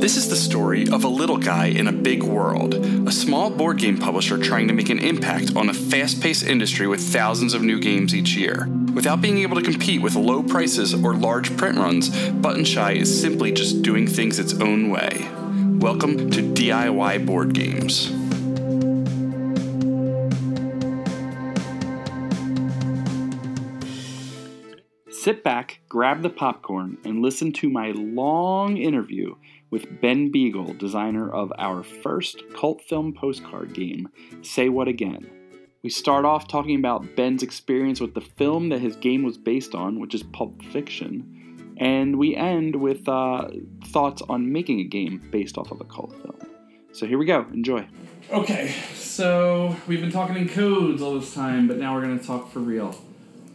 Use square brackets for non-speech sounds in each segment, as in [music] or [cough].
This is the story of a little guy in a big world, a small board game publisher trying to make an impact on a fast paced industry with thousands of new games each year. Without being able to compete with low prices or large print runs, Button Shy is simply just doing things its own way. Welcome to DIY Board Games. Sit back, grab the popcorn, and listen to my long interview with Ben Beagle, designer of our first cult film postcard game, Say What Again. We start off talking about Ben's experience with the film that his game was based on, which is Pulp Fiction, and we end with uh, thoughts on making a game based off of a cult film. So here we go. Enjoy. Okay, so we've been talking in codes all this time, but now we're going to talk for real.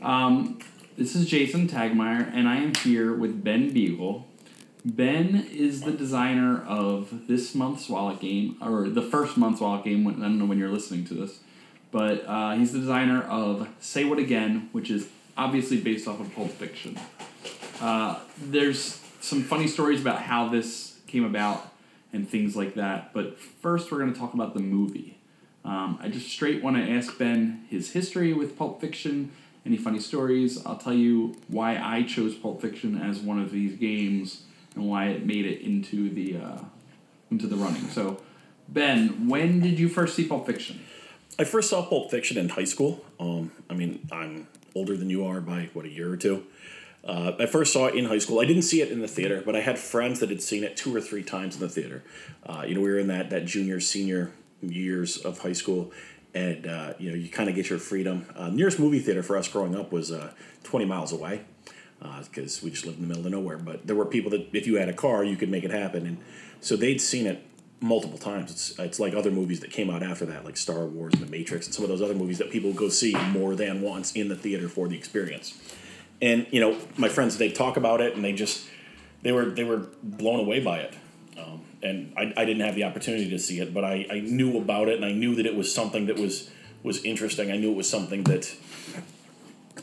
Um, this is Jason Tagmire, and I am here with Ben Beagle. Ben is the designer of this month's Wallet game, or the first month's Wallet game. I don't know when you're listening to this, but uh, he's the designer of Say What Again, which is obviously based off of Pulp Fiction. Uh, there's some funny stories about how this came about and things like that, but first we're going to talk about the movie. Um, I just straight want to ask Ben his history with Pulp Fiction, any funny stories. I'll tell you why I chose Pulp Fiction as one of these games and why it made it into the uh, into the running. So, Ben, when did you first see Pulp Fiction? I first saw Pulp Fiction in high school. Um, I mean, I'm older than you are by what a year or two. Uh, I first saw it in high school. I didn't see it in the theater, but I had friends that had seen it two or three times in the theater. Uh, you know, we were in that that junior senior years of high school, and uh, you know, you kind of get your freedom. Uh, nearest movie theater for us growing up was uh, twenty miles away because we just lived in the middle of nowhere. But there were people that if you had a car, you could make it happen, and so they'd seen it multiple times. It's it's like other movies that came out after that, like Star Wars and The Matrix, and some of those other movies that people go see more than once in the theater for the experience. And you know, my friends they talk about it, and they just they were they were blown away by it. Um, and I, I didn't have the opportunity to see it, but I, I knew about it, and I knew that it was something that was was interesting. I knew it was something that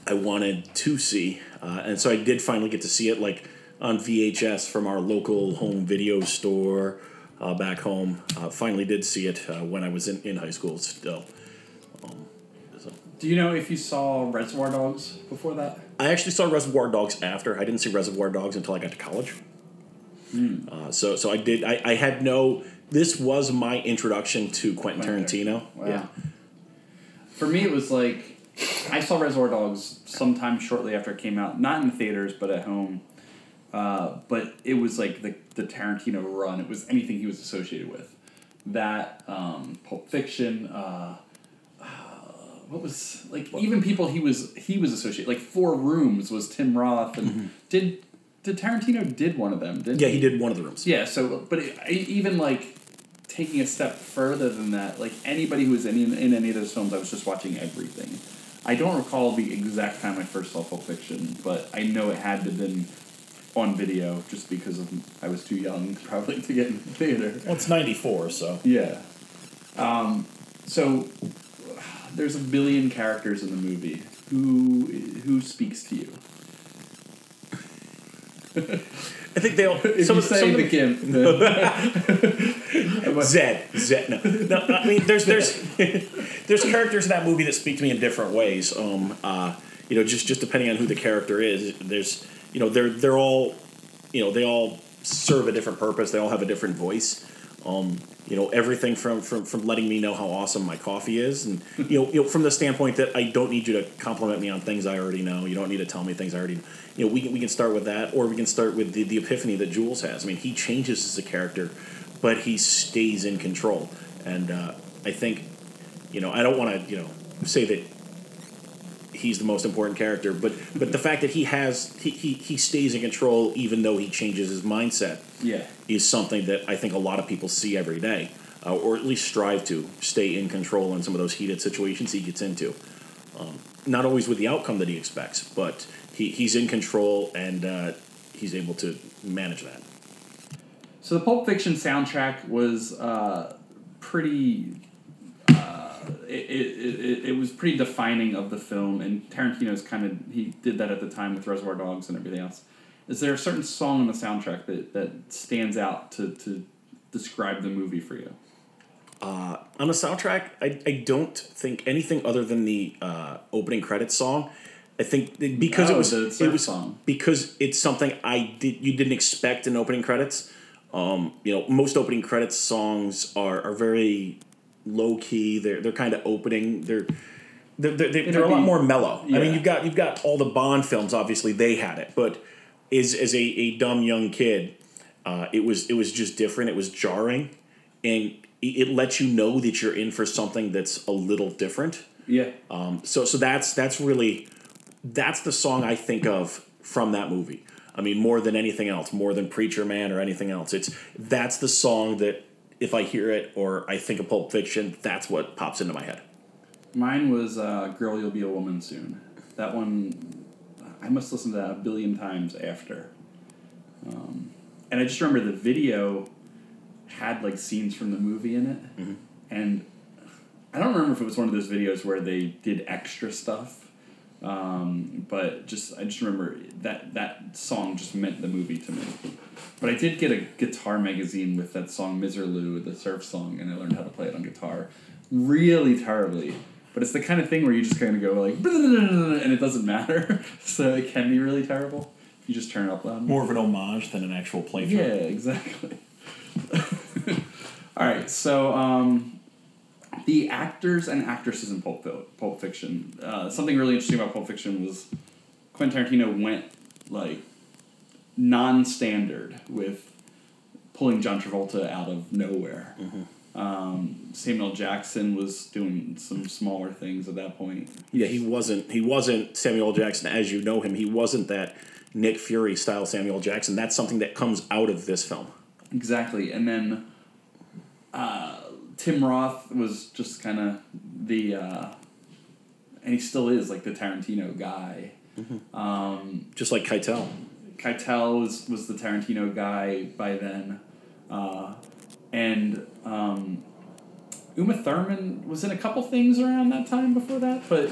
I wanted to see, uh, and so I did finally get to see it, like on VHS from our local home video store uh, back home. Uh, finally, did see it uh, when I was in, in high school still. Um, so. Do you know if you saw Reservoir Dogs before that? I actually saw Reservoir Dogs after. I didn't see Reservoir Dogs until I got to college. Mm. so, so I did. I, I had no. This was my introduction to Quentin Tarantino. Wow. Yeah. For me, it was like I saw Reservoir Dogs sometime shortly after it came out, not in the theaters, but at home. Uh, but it was like the, the Tarantino run. It was anything he was associated with. That, um, Pulp Fiction, uh, uh, what was like even people he was he was associated like Four Rooms was Tim Roth and mm-hmm. did did Tarantino did one of them did yeah he? Yeah, he did one of the rooms yeah so but it, even like taking a step further than that like anybody who was in, in any of those films I was just watching everything I don't recall the exact time I first saw Pulp Fiction, but I know it had to have been on video just because of I was too young [laughs] probably to get in the theater. Well, it's ninety four, so yeah. Um, so there's a billion characters in the movie. Who who speaks to you? I think they all. If some, you say some the Kim, [laughs] Zed, Zed. No, no. I mean, there's there's there's characters in that movie that speak to me in different ways. Um, uh, you know, just just depending on who the character is. There's, you know, they're they're all, you know, they all serve a different purpose. They all have a different voice. Um, you know everything from, from from letting me know how awesome my coffee is and [laughs] you know, you know from the standpoint that I don't need you to compliment me on things I already know. You don't need to tell me things I already you know we can, we can start with that or we can start with the, the epiphany that Jules has. I mean he changes as a character but he stays in control. And uh, I think you know I don't want to you know say that he's the most important character. But but the fact that he has he, he, he stays in control even though he changes his mindset yeah. is something that I think a lot of people see every day. Uh, or at least strive to stay in control in some of those heated situations he gets into. Um, not always with the outcome that he expects, but he, he's in control and uh, he's able to manage that. So the Pulp Fiction soundtrack was uh, pretty it, it, it, was pretty defining of the film, and Tarantino's kind of he did that at the time with Reservoir Dogs and everything else. Is there a certain song on the soundtrack that, that stands out to, to describe the movie for you? Uh, on the soundtrack, I, I don't think anything other than the uh, opening credits song. I think because Oh, it was it was song. because it's something I did you didn't expect in opening credits. Um, you know, most opening credits songs are, are very low key. They're they're kind of opening. They're they're, they're, they're, they're a lot be- more mellow. I mean, you've got you've got all the Bond films. Obviously, they had it, but is as a, a dumb young kid, uh, it was it was just different. It was jarring, and it, it lets you know that you're in for something that's a little different. Yeah. Um, so so that's that's really that's the song I think of from that movie. I mean, more than anything else, more than Preacher Man or anything else. It's that's the song that if I hear it or I think of Pulp Fiction, that's what pops into my head. Mine was uh, "Girl, You'll Be a Woman Soon." That one, I must listen to that a billion times after. Um, and I just remember the video had like scenes from the movie in it, and I don't remember if it was one of those videos where they did extra stuff. Um, but just I just remember that that song just meant the movie to me. But I did get a guitar magazine with that song Miserlou, the surf song, and I learned how to play it on guitar. Really terribly. But it's the kind of thing where you just kind of go like, [laughs] and it doesn't matter. [laughs] so it can be really terrible. You just turn it up loud. More of an homage than an actual playthrough. Yeah, exactly. [laughs] All right, so um, the actors and actresses in Pulp, Pulp Fiction. Uh, something really interesting about Pulp Fiction was Quentin Tarantino went like non-standard with pulling John Travolta out of nowhere. Um, Samuel Jackson was doing some smaller things at that point. Yeah, he wasn't. He wasn't Samuel Jackson as you know him. He wasn't that Nick Fury style Samuel Jackson. That's something that comes out of this film. Exactly, and then uh, Tim Roth was just kind of the, uh, and he still is like the Tarantino guy. Um, Just like Keitel. Keitel was was the Tarantino guy by then, uh, and um, Uma Thurman was in a couple things around that time before that, but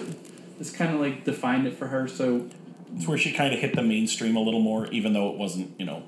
this kind of like defined it for her. So It's where she kind of hit the mainstream a little more, even though it wasn't, you know,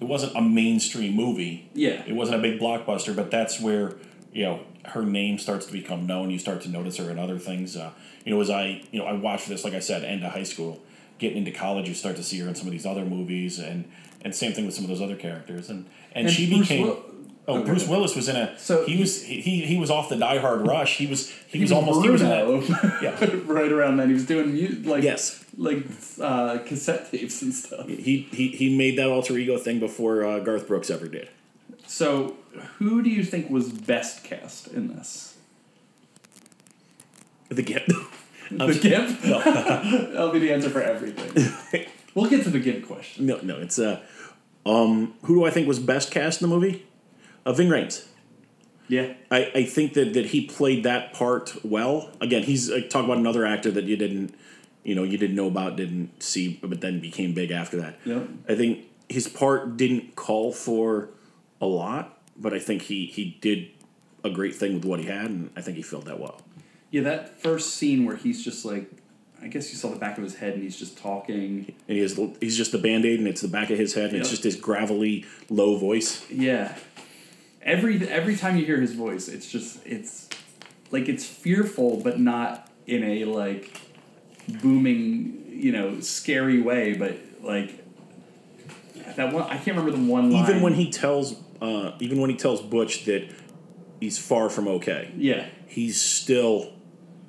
it wasn't a mainstream movie. yeah, It wasn't a big blockbuster, but that's where, you know, her name starts to become known. You start to notice her in other things. Uh, you know, as I, you know, I watched this, like I said, end of high school, getting into college, you start to see her in some of these other movies, and and same thing with some of those other characters, and and, And she Bruce became. Wil- Oh, Oh, Bruce Willis was in a. So- he was he, he was off the Die Hard Rush. He was he, was, almost he was in that. Bruno. [laughs] Yeah. right around then he was doing like Yes. like uh, cassette tapes and stuff. He, he, he made that alter ego thing before uh, Garth Brooks ever did. So, who do you think was best cast in this? The Gimp. [laughs] The Gimp? [laughs] [laughs] That'll be the answer for everything. We'll get to the Gimp question. no, no, it's uh, um, who do I think was best cast in the movie? Uh, Ving Rhames. Yeah. I, I think that, that he played that part well. Again, he's uh, talk about another actor that you didn't, you know, you didn't know about, didn't see, but then became big after that. Yep. I think his part didn't call for a lot, but I think he he did a great thing with what he had, and I think he filled that well. Yeah, that first scene where he's just like, I guess you saw the back of his head and he's just talking. And he has, he's just the band aid, and it's the back of his head, and it's just his gravelly, low voice. Yeah. Every every time you hear his voice, it's just it's like it's fearful, but not in a like booming, you know, scary way. But like that one, I can't remember the one line. Even when he tells, uh, even when he tells Butch that he's far from okay, yeah, he's still.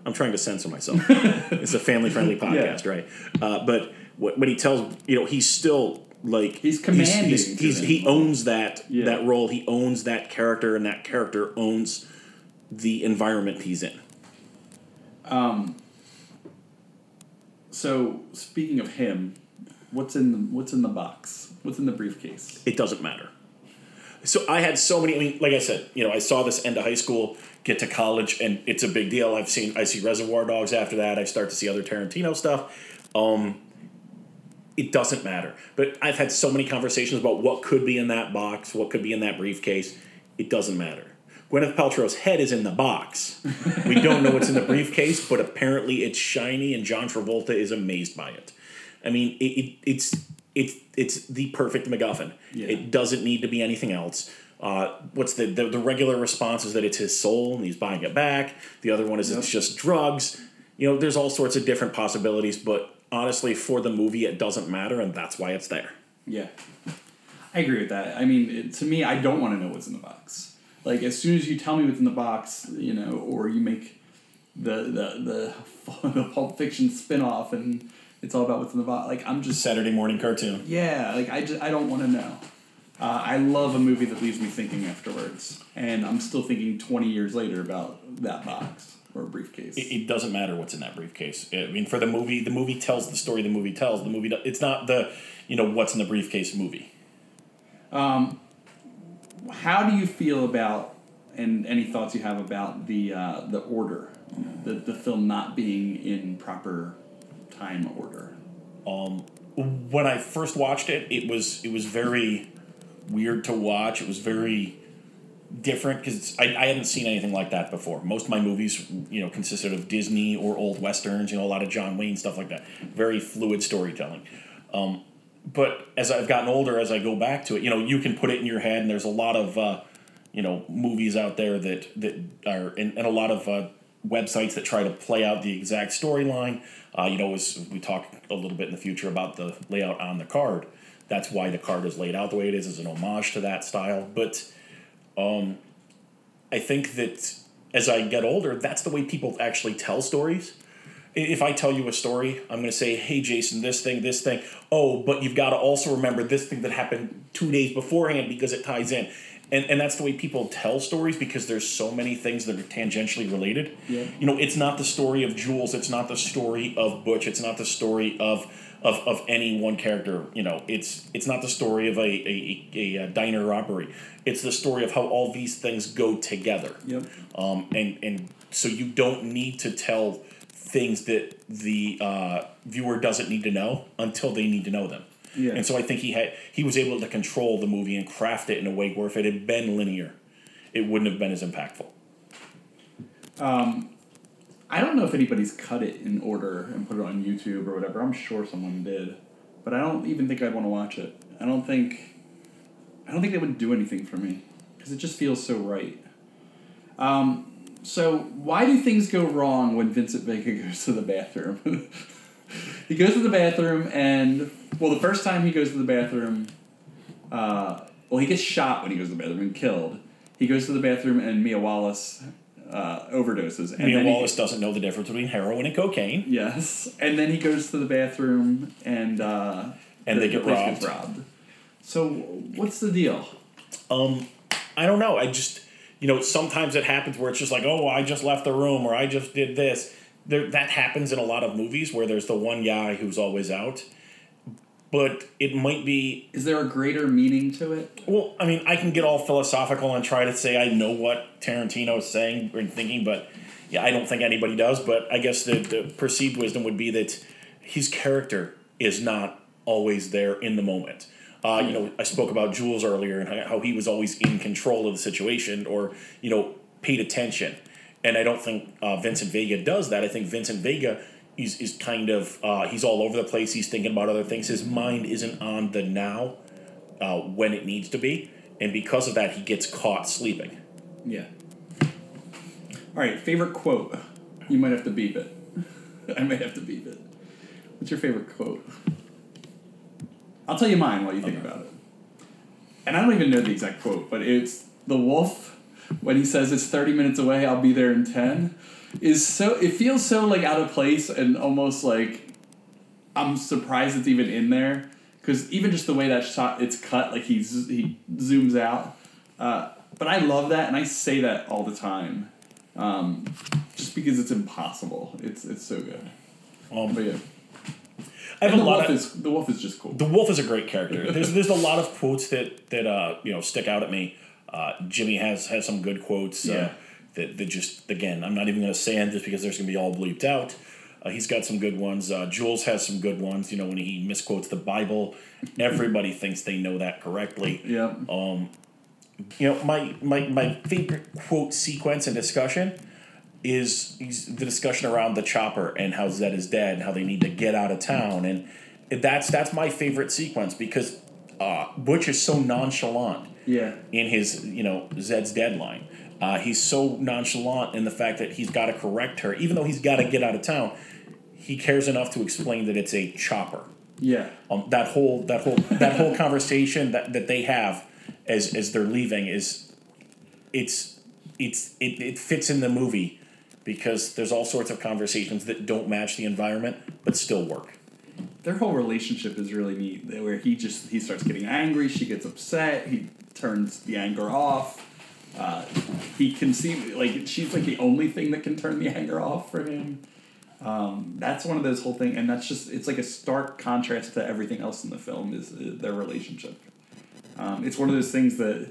I'm trying to censor myself. [laughs] it's a family-friendly podcast, right? Uh, but what, when he tells, you know, he's still like He's commanding He's, to he's, he owns that Yeah. that role. He owns that character, and that character owns the environment he's in. Um. So speaking of him, what's in the what's in the box? What's in the briefcase? It doesn't matter. So I had so many. I mean, like I said, you know, I saw this end of high school, get to college, and it's a big deal. I've seen, I see Reservoir Dogs after that. I start to see other Tarantino stuff. Um, it doesn't matter. But I've had so many conversations about what could be in that box, what could be in that briefcase. It doesn't matter. Gwyneth Paltrow's head is in the box. We don't know what's in the briefcase, but apparently it's shiny, and John Travolta is amazed by it. I mean, it, it, it's it's it's the perfect MacGuffin. Yeah. It doesn't need to be anything else. Uh, what's the, the the regular response is that it's his soul and he's buying it back. The other one is Yep. it's just drugs. You know, there's all sorts of different possibilities, but honestly, for the movie, it doesn't matter, and that's why it's there. Yeah, I agree with that. I mean, it, to me, I don't want to know what's in the box. Like as soon as you tell me what's in the box, you know, or you make the the the, the [laughs] Pulp Fiction spin-off and it's all about what's in the box. Like I'm just Saturday morning cartoon. yeah, like I just I don't want to know. Uh, I love a movie that leaves me thinking afterwards, and I'm still thinking twenty years later about that box or briefcase. It, it doesn't matter what's in that briefcase. I mean, for the movie, the movie tells the story the movie tells. The movie, it's not the, you know, what's in the briefcase movie. Um, How do you feel about and any thoughts you have about the uh, the order, the the film not being in proper time order? when I first watched it, it was it was very weird to watch. It was very different because I, I hadn't seen anything like that before. Most of my movies, you know, consisted of Disney or old westerns. You know, a lot of John Wayne stuff like that. Very fluid storytelling. Um, but as I've gotten older, as I go back to it, you know, you can put it in your head, and there's a lot of uh, you know movies out there that that are and, and a lot of uh, websites that try to play out the exact storyline. Uh, you know, as we talk a little bit in the future about the layout on the card, that's why the card is laid out the way it is as an homage to that style. But um, I think that as I get older, that's the way people actually tell stories. If I tell you a story, I'm going to say, "Hey, Jason, this thing, this thing." Oh, but you've got to also remember this thing that happened two days beforehand because it ties in, and and that's the way people tell stories because there's so many things that are tangentially related. Yeah. You know, it's not the story of Jules. It's not the story of Butch. It's not the story of of, of any one character. You know, it's it's not the story of a, a, a, a diner robbery. It's the story of how all these things go together. Yep. Um, and and so you don't need to tell things that the uh, viewer doesn't need to know until they need to know them. Yeah. And so I think he had he was able to control the movie and craft it in a way where if it had been linear, it wouldn't have been as impactful. I don't know if anybody's cut it in order and put it on YouTube or whatever. I'm sure someone did, but I don't even think I'd want to watch it. I don't think, I don't think that would do anything for me because it just feels so right. Um, so why do things go wrong when Vincent Vega [laughs] goes to the bathroom? [laughs] he goes to the bathroom and well, the first time he goes to the bathroom, uh, well, he gets shot when he goes to the bathroom and killed. He goes to the bathroom and Mia Wallace uh, overdoses. And Mia then he- Wallace doesn't know the difference between heroin and cocaine. Yes, and then he goes to the bathroom and uh, And the, they get the robbed. robbed. So what's the deal? I don't know. I just, you know, sometimes it happens where it's just like, oh, I just left the room or I just did this. There, that happens in a lot of movies where there's the one guy who's always out. But it might be, Is there a greater meaning to it? well, I mean, I can get all philosophical and try to say I know what Tarantino is saying or thinking, but yeah, I don't think anybody does. But I guess the, the perceived wisdom would be that his character is not always there in the moment. Uh, you know, I spoke about Jules earlier and how- how he was always in control of the situation or, you know, paid attention. And I don't think uh, Vincent Vega does that. I think Vincent Vega is, is kind of, uh, he's all over the place. He's thinking about other things. His mind isn't on the now uh, when it needs to be. And because of that, he gets caught sleeping. Yeah. All right, favorite quote. You might have to beep it. [laughs] I might have to beep it. What's your favorite quote? I'll tell you mine while you think Okay. about it. And I don't even know the exact quote, but it's the wolf when he says it's 30 minutes away, I'll be there in 10 is so it feels so like out of place and almost like I'm surprised it's even in there cuz even just the way that shot it's cut like he z- he zooms out. Uh, but I love that and I say that all the time. Um, just because it's impossible. It's it's so good. Um, But yeah. I have And a the lot wolf of, is the wolf is just cool. The Wolf is a great character. [laughs] There's there's a lot of quotes that that uh you know stick out at me. Uh, Jimmy has has some good quotes. Yeah. That that just again I'm not even going to say them just because there's going to be all bleeped out. Uh, he's got some good ones. Uh, Jules has some good ones. You know when he misquotes the Bible, everybody thinks they know that correctly. Yeah. You know my my my favorite quote sequence and discussion is is the discussion around the chopper and how Zed is dead and how they need to get out of town and that's that's my favorite sequence because uh, Butch is so nonchalant Yeah. in his you know Zed's deadline. Uh, he's so nonchalant in the fact that he's got to correct her, even though he's got to get out of town. He cares enough to explain that it's a chopper. Yeah. Um, that whole that whole that whole conversation that, that they have as as they're leaving is it's it's it, it fits in the movie because there's all sorts of conversations that don't match the environment but still work. Their whole relationship is really neat. Where he just he starts getting angry, she gets upset, he turns the anger off. Uh, he can see like she's like the only thing that can turn the anger off for him. Um, that's one of those whole thing, and that's just it's like a stark contrast to everything else in the film is uh, their relationship. Um, it's one of those things that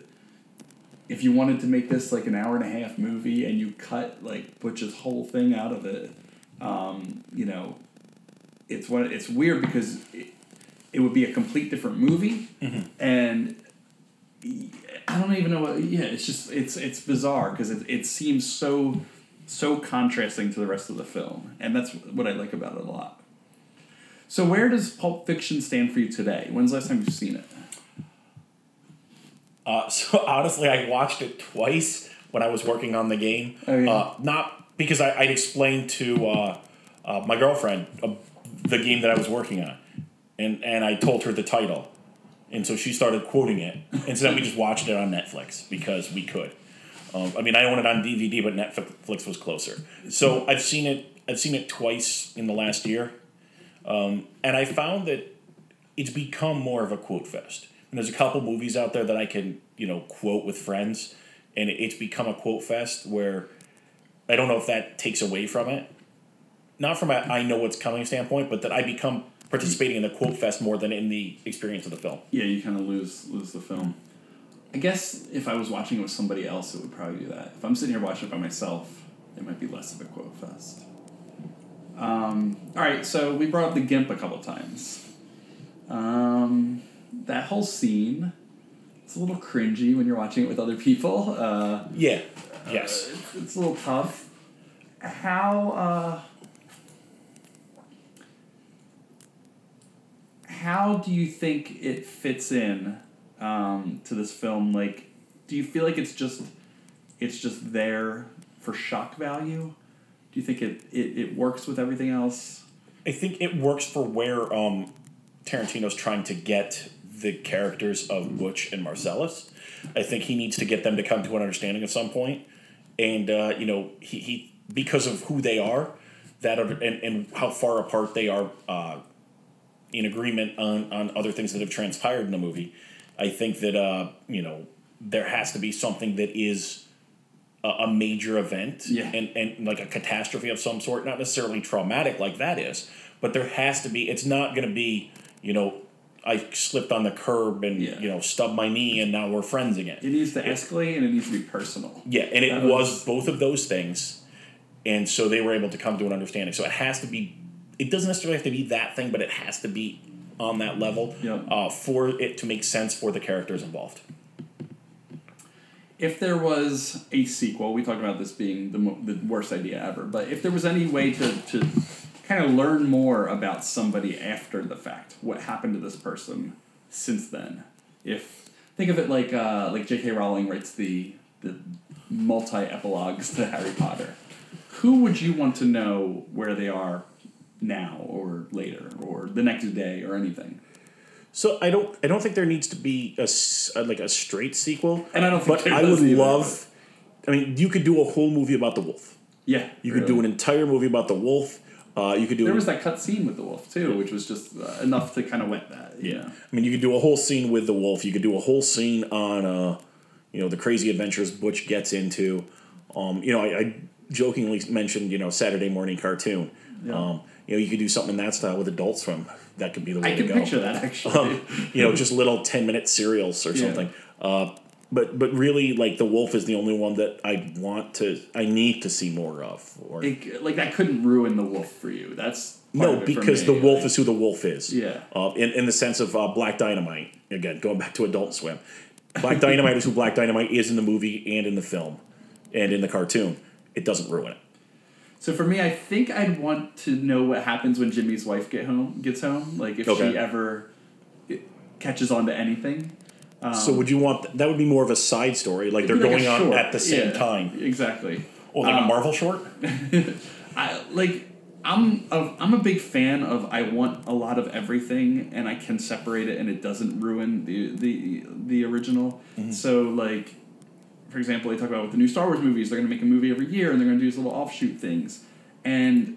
if you wanted to make this like an hour and a half movie and you cut like Butch's whole thing out of it, um, you know, it's one it's weird because it, it would be a complete different movie and I don't even know what yeah it's just it's it's bizarre because it, it seems so so contrasting to the rest of the film and that's what I like about it a lot. So where does Pulp Fiction stand for you today? When's the last time you've seen it? Uh, [laughs] so honestly, I watched it twice when I was working on the game. Oh, yeah. uh, not because I, I'd explained to uh, uh, my girlfriend uh, the game that I was working on, and and I told her the title, and so she started quoting it, and so then we just watched it on Netflix because we could. Um, I mean, I own it on DVD, but Netflix was closer. So I've seen it. I've seen it twice in the last year, um, and I found that it's become more of a quote fest. And there's a couple movies out there that I can you know quote with friends, and it's become a quote fest where I don't know if that takes away from it. Not from a I know what's coming standpoint, but that I become participating in the quote fest more than in the experience of the film. Yeah, you kind of lose lose the film. I guess if I was watching it with somebody else, it would probably do that. If I'm sitting here watching it by myself, it might be less of a quote fest. Um, all right, so we brought up the GIMP a couple times. Um, that whole scene, it's a little cringy when you're watching it with other people. Uh, Yeah. Yes. it's, it's a little tough. How uh, how do you think it fits in um, to this film? Like, do you feel like it's just it's just there for shock value? Do you think it, it, it works with everything else? I think it works for where um, Tarantino's trying to get the characters of Butch and Marcellus. I think he needs to get them to come to an understanding at some point, and uh, you know he, he because of who they are, that are, and, and how far apart they are uh, in agreement on on other things that have transpired in the movie. I think that uh, you know there has to be something that is a, a major event Yeah. and, and like a catastrophe of some sort, not necessarily traumatic like that is, but there has to be. It's not going to be you know I slipped on the curb and Yeah. you know stubbed my knee and now we're friends again. It needs to escalate and it needs to be personal. Yeah, and it was, was- both of those things, and so they were able to come to an understanding. So it has to be. It doesn't necessarily have to be that thing, but it has to be on that level Yeah. uh, for it to make sense for the characters involved. If there was a sequel, we talked about this being the, mo- the worst idea ever, but if there was any way to, to kind of learn more about somebody after the fact, what happened to this person since then, if think of it like uh, like J.K. Rowling writes the the multi epilogues to Harry Potter, who would you want to know where they are now or later or the next day or anything? So I don't. I don't think there needs to be a like a straight sequel. And I don't think But I would love. I mean, you could do a whole movie about the wolf. Yeah, You could do an entire movie about the wolf. Uh, you could do. There was that cut scene with the wolf too, which was just uh, enough to kind of wet that. Yeah. I mean, you could do a whole scene with the wolf. You could do a whole scene on, uh, you know, the crazy adventures Butch gets into. Um, you know, I, I jokingly mentioned, you know, Saturday morning cartoon. Yeah. Um, you know, you could do something in that style with Adult Swim. That could be the way I to can go. picture that actually. Um, you know, just little ten minute serials or Yeah. something. Uh, but but really, like the wolf is the only one that I want to, I need to see more of. Or It- like that couldn't ruin the wolf for you. That's no, of it for because me, the wolf like- is who the wolf is. Yeah. Uh, in, in the sense of uh, Black Dynamite. Again, going back to Adult Swim. Black Dynamite is who Black Dynamite is in the movie and in the film and in the cartoon. It doesn't ruin it. So for me, I think I'd want to know what happens when Jimmy's wife get home gets home. Like if Okay. she ever catches on to anything. Um, so would you want that would be more of a side story, like they're like going on at the same Yeah, time. Exactly. Oh, like a Um, Marvel short? [laughs] I like. I'm a, I'm a big fan of I want a lot of everything and I can separate it and it doesn't ruin the the the original. So like, for example, they talk about with the new Star Wars movies, they're gonna make a movie every year and they're gonna do these little offshoot things, and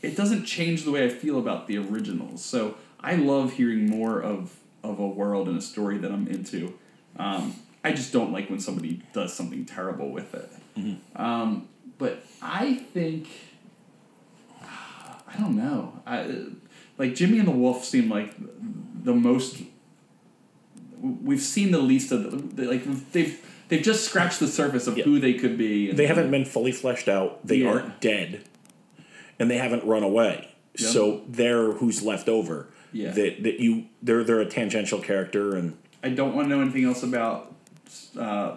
it doesn't change the way I feel about the originals. So I love hearing more of of a world and a story that I'm into. Um, I just don't like when somebody does something terrible with it. Um, but I think I don't know. I like Jimmy and the Wolf seem like the most. We've seen the least of the, like they've they've just scratched the surface of Yeah. who they could be. and- They haven't been fully fleshed out. They Yeah. aren't dead, and they haven't run away. Yeah. So they're who's left over. Yeah. That that you they're they're a tangential character and I don't want to know anything else about uh,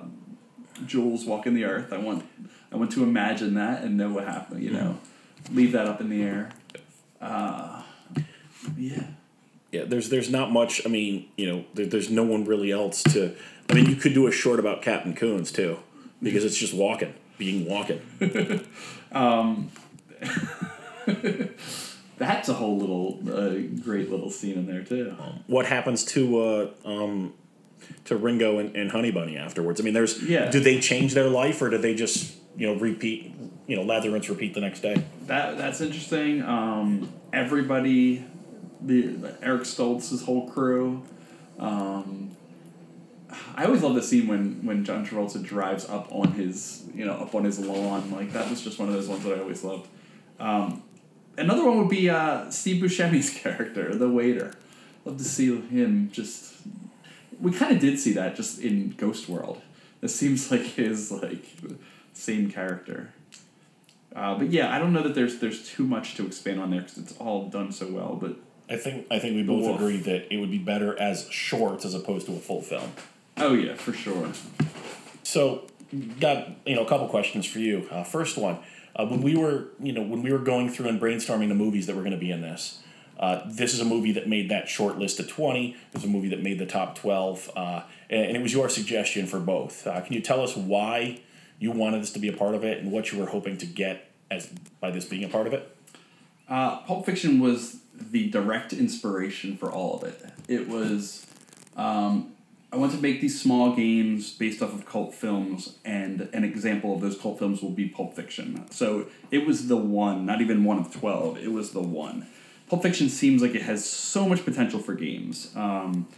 Jules walking the earth. I want I want to imagine that and know what happened. You know, leave that up in the air. Uh, yeah. yeah. There's there's not much. I mean, you know, there, there's no one really else to. I mean, you could do a short about Captain Koons too, because it's just walking, being walking. [laughs] [laughs] That's a whole little uh, great little scene in there too. what happens to uh, um, to Ringo and, and Honey Bunny afterwards? I mean, there's Yeah. do they change their life or do they just you know repeat you know lather rinse repeat the next day? That that's interesting. Um, everybody, the Eric Stoltz's whole crew. Um, I always love the scene when when John Travolta drives up on his you know up on his lawn. Like that was just one of those ones that I always loved. Um, another one would be uh, Steve Buscemi's [laughs] character, the waiter. Love to see him just. We kind of did see that just in Ghost World. This seems [laughs] like his like same character. Uh, but yeah, I don't know that there's there's too much to expand on there because it's all done so well. But I think I think we both agree that it would be better as shorts as opposed to a full film. Oh yeah, for sure. So, got you know a couple questions for you. Uh, first one, uh, when we were you know when we were going through and brainstorming the movies that were going to be in this, uh, this is a movie that made that short list of twenty. It was a movie that made the top twelve, uh, and, and it was your suggestion for both. Uh, can you tell us why you wanted this to be a part of it and what you were hoping to get as by this being a part of it? Uh, Pulp Fiction was the direct inspiration for all of it. It was, um, I want to make these small games based off of cult films, and an example of those cult films will be Pulp Fiction. So it was the one, not even one of 12, it was the one. Pulp Fiction seems like it has so much potential for games. Um,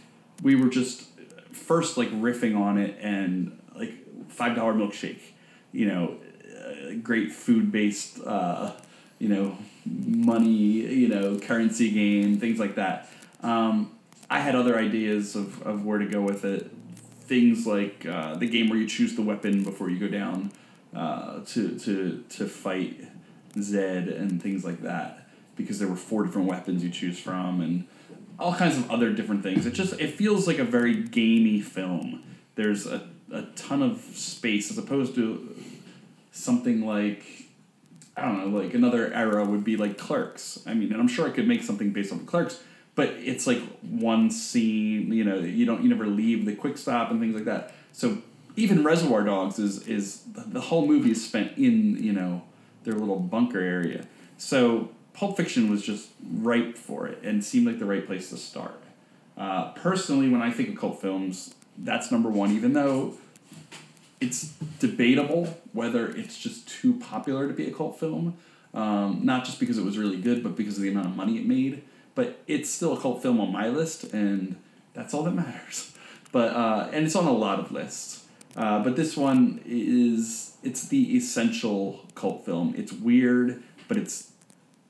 we were just first like riffing on it and like $5 milkshake, you know, uh, great food based, uh, you know, money, you know, currency game, things like that. Um, I had other ideas of, of where to go with it. Things like uh, the game where you choose the weapon before you go down uh, to, to, to fight Zed and things like that. Because there were four different weapons you choose from and all kinds of other different things. It just it feels like a very gamey film. There's a, a ton of space as opposed to something like I don't know, like another era would be like Clerks. I mean, and I'm sure I could make something based on Clerks, but it's like one scene. You know, you don't you never leave the quick stop and things like that. So even Reservoir Dogs is is the whole movie is spent in you know their little bunker area. So Pulp Fiction was just ripe for it and seemed like the right place to start. Uh, personally, when I think of cult films, that's number one. Even though it's debatable whether it's just too popular to be a cult film. Um, not just because it was really good, but because of the amount of money it made. But it's still a cult film on my list, and that's all that matters. [laughs] But uh, and it's on a lot of lists. Uh, but this one is it's the essential cult film. It's weird, but it's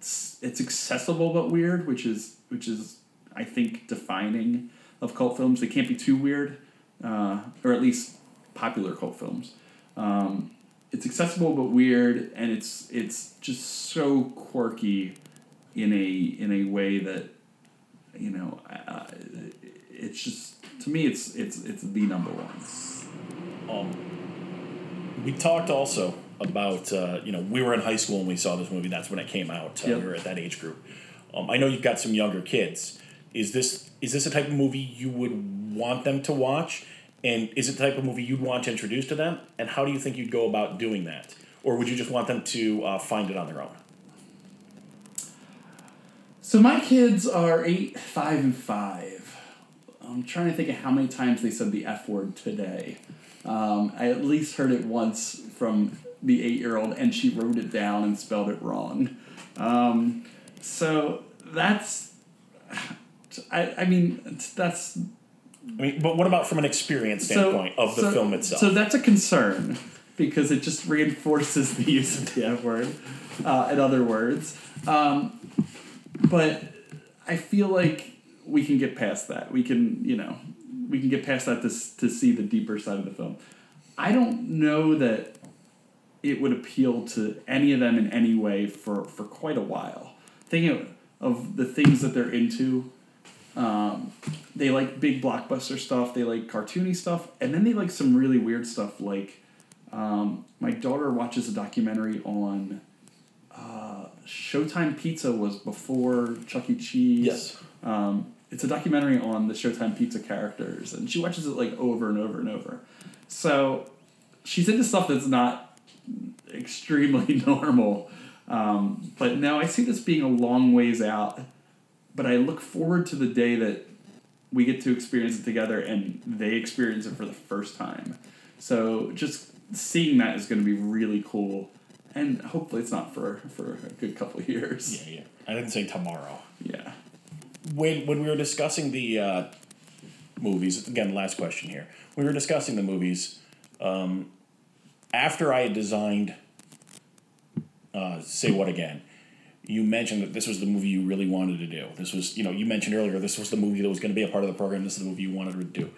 it's accessible but weird, which is which is I think defining of cult films. They can't be too weird, uh, or at least popular cult films. Um, it's accessible but weird, and it's it's just so quirky in a in a way that you know uh, it's just to me it's it's it's the number one. Um, we talked also about uh, you know we were in high school when we saw this movie. That's when it came out. Uh, Yep. We were at that age group. Um, I know you've got some younger kids. Is this is this a type of movie you would want them to watch? And is it the type of movie you'd want to introduce to them? And how do you think you'd go about doing that? Or would you just want them to uh, find it on their own? So my kids are eight, five, and five. I'm trying to think of how many times they said the F word today. Um, I at least heard it once from the eight year old, and she wrote it down and spelled it wrong. Um, so that's, I, I mean, that's I mean, but what about from an experience standpoint of the so- film itself? So that's a concern because it just reinforces the use of the F word uh, and other words. Um, but I feel like we can get past that. We can, you know, we can get past that to, to see the deeper side of the film. I don't know that it would appeal to any of them in any way for, for quite a while. Thinking of, of the things that they're into, um, they like big blockbuster stuff, they like cartoony stuff, and then they like some really weird stuff. Like, um, my daughter watches a documentary on uh, Showtime Pizza was before Chuck E. Cheese. Yes. Um, it's a documentary on the Showtime Pizza characters, and she watches it like over and over and over. So she's into stuff that's not extremely [laughs] normal. Um, but now I see this being a long ways out. But I look forward to the day that we get to experience it together and they experience it for the first time. So just seeing that is going to be really cool. And hopefully it's not for, for a good couple of years. yeah, yeah. I didn't say tomorrow. Yeah. when when we were discussing the uh, movies again last question here we were discussing the movies um, after i had designed uh, say what again you mentioned that this was the movie you really wanted to do this was you know you mentioned earlier this was the movie that was going to be a part of the program this is the movie you wanted to do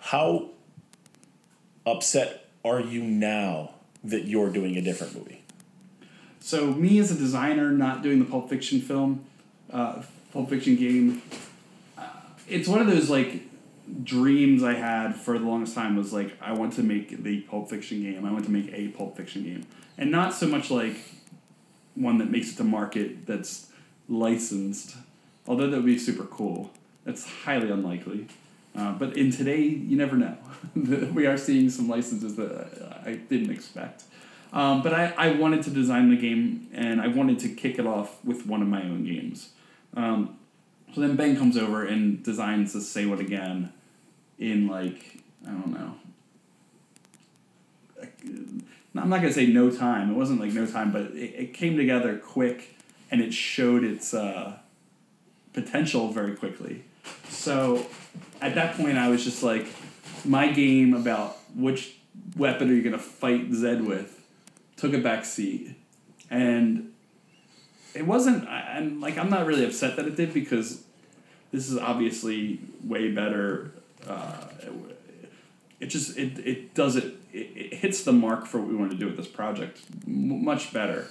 how upset are you now that you're doing a different movie So me as a designer, not doing the Pulp Fiction film, uh, Pulp Fiction game, uh, it's one of those like dreams I had for the longest time was like I want to make the Pulp Fiction game. I want to make a Pulp Fiction game, and not so much like one that makes it to market that's licensed. Although that would be super cool. That's highly unlikely. Uh, but in today, you never know. [laughs] we are seeing some licenses that I didn't expect. Um, but I, I wanted to design the game and I wanted to kick it off with one of my own games. Um, so then Ben comes over and designs the Say What Again in like, I don't know. I'm not going to say no time. It wasn't like no time, but it, it came together quick and it showed its uh, potential very quickly. So at that point, I was just like, my game about which weapon are you going to fight Zed with took a back seat. And it wasn't, I'm like, I'm not really upset that it did because this is obviously way better. Uh, it just, it, it does it, it, it hits the mark for what we want to do with this project m- much better.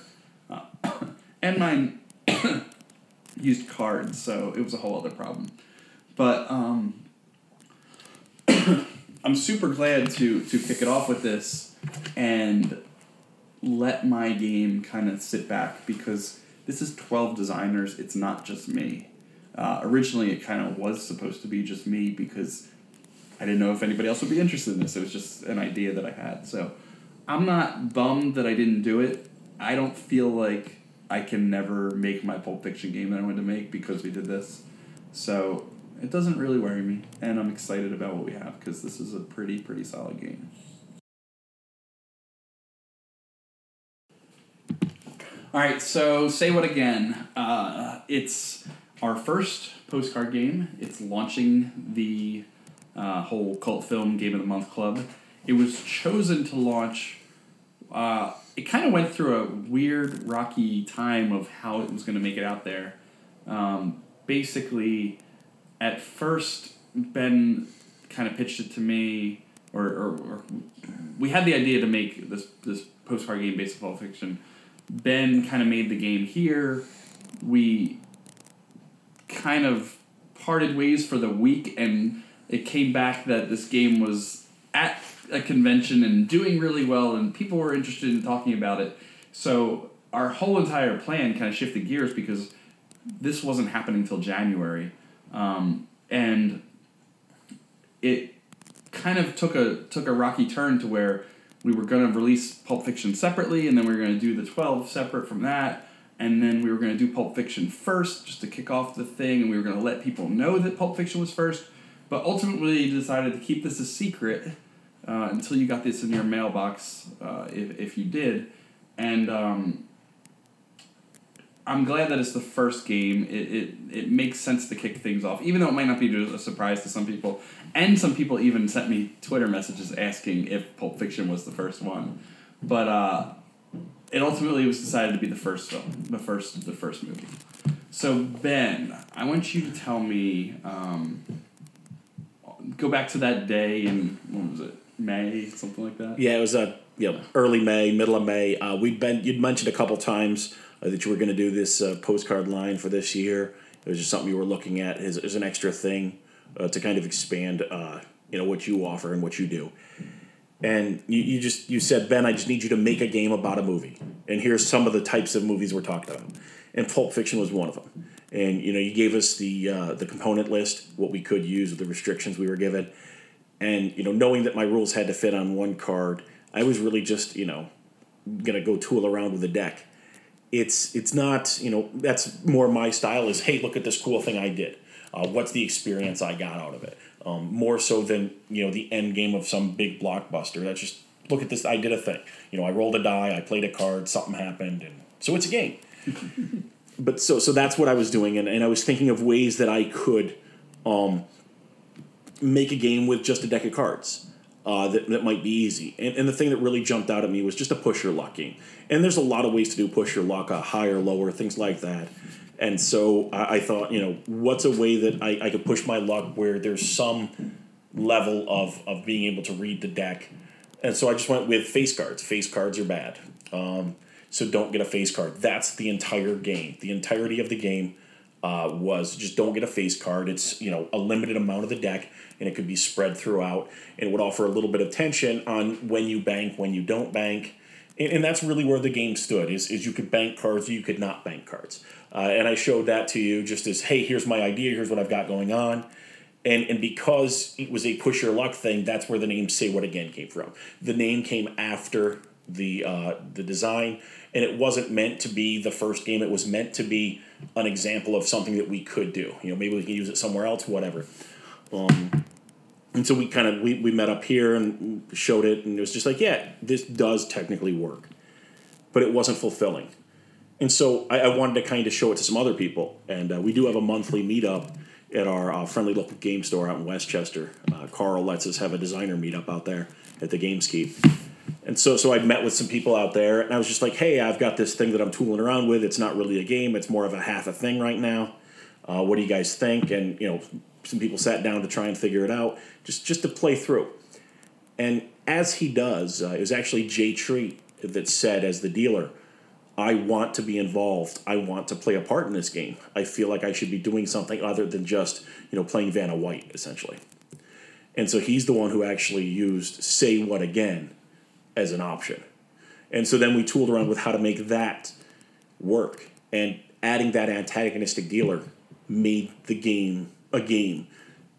Uh, [coughs] and mine [coughs] used cards, so it was a whole other problem. But um, [coughs] I'm super glad to to kick it off with this and let my game kind of sit back because this is 12 designers. It's not just me. Uh, originally, it kind of was supposed to be just me because I didn't know if anybody else would be interested in this. It was just an idea that I had. So I'm not bummed that I didn't do it. I don't feel like I can never make my Pulp Fiction game that I wanted to make because we did this. So it doesn't really worry me, and I'm excited about what we have because this is a pretty, pretty solid game. All right, so say what again? Uh, it's our first postcard game. It's launching the uh, whole cult film game of the month club. It was chosen to launch. Uh, it kind of went through a weird, rocky time of how it was going to make it out there. Um, basically, at first, Ben kind of pitched it to me, or, or, or we had the idea to make this this postcard game based on Fiction. Ben kind of made the game here. We kind of parted ways for the week, and it came back that this game was at a convention and doing really well, and people were interested in talking about it. So our whole entire plan kind of shifted gears because this wasn't happening till January, um, and it kind of took a took a rocky turn to where we were going to release Pulp Fiction separately, and then we were going to do the twelve separate from that, and then we were going to do Pulp Fiction first just to kick off the thing, and we were going to let people know that Pulp Fiction was first. But ultimately, decided to keep this a secret uh, until you got this in your mailbox, uh, if, if you did. And um, I'm glad that it's the first game. It, it, it makes sense to kick things off, even though it might not be a surprise to some people. And some people even sent me Twitter messages asking if Pulp Fiction was the first one. But uh, it ultimately was decided to be the first film, the first the first movie. So Ben, I want you to tell me. Um, go back to that day in what was it May something like that. Yeah, it was a you know, early May, middle of May. Uh, we'd been you'd mentioned a couple times uh, that you were going to do this uh, postcard line for this year. It was just something you were looking at as, as an extra thing uh, to kind of expand, uh, you know, what you offer and what you do. And you, you just you said Ben, I just need you to make a game about a movie, and here's some of the types of movies we're talking about. And Pulp Fiction was one of them. And you know, you gave us the uh, the component list, what we could use the restrictions we were given, and you know, knowing that my rules had to fit on one card, I was really just you know gonna go tool around with the deck it's it's not you know that's more my style is hey look at this cool thing I did uh, what's the experience I got out of it um, more so than you know the end game of some big blockbuster that's just look at this I did a thing you know I rolled a die I played a card something happened and so it's a game [laughs] but so so that's what I was doing and, and I was thinking of ways that I could um, make a game with just a deck of cards uh, that, that might be easy. And, and the thing that really jumped out at me was just a push your luck game. And there's a lot of ways to do push your luck, uh, higher, lower, things like that. And so I, I, thought, you know, what's a way that I, I could push my luck where there's some level of, of being able to read the deck. And so I just went with face cards. Face cards are bad. Um, so don't get a face card. That's the entire game. The entirety of the game uh, was just don't get a face card. It's, you know, a limited amount of the deck and it could be spread throughout and it would offer a little bit of tension on when you bank, when you don't bank. And, and that's really where the game stood is, is you could bank cards you could not bank cards. Uh, and I showed that to you just as, hey, here's my idea, here's what I've got going on. And, and because it was a push your luck thing, that's where the name Say What Again came from. The name came after the uh, the design, and it wasn't meant to be the first game. It was meant to be an example of something that we could do. You know, maybe we can use it somewhere else, whatever. Um, and so we kind of we, we met up here and showed it and it was just like yeah this does technically work but it wasn't fulfilling. And so i, I wanted to kind of show it to some other people. And uh, we do have a monthly meetup at our uh, friendly local game store out in westchester. Uh, carl lets us have a designer meetup out there at the gameskeep. And so so i met with some people out there and i was just like hey i've got this thing that i'm tooling around with. It's not really a game. It's more of a half a thing right now. Uh, what do you guys think? And you know some people sat down to try and figure it out, just just to play through. And as he does, uh, it was actually Jay Treat that said, as the dealer, I want to be involved. I want to play a part in this game. I feel like I should be doing something other than just you know playing Vanna White essentially. And so he's the one who actually used "Say What Again" as an option. And so then we tooled around with how to make that work. And adding that antagonistic dealer made the game a game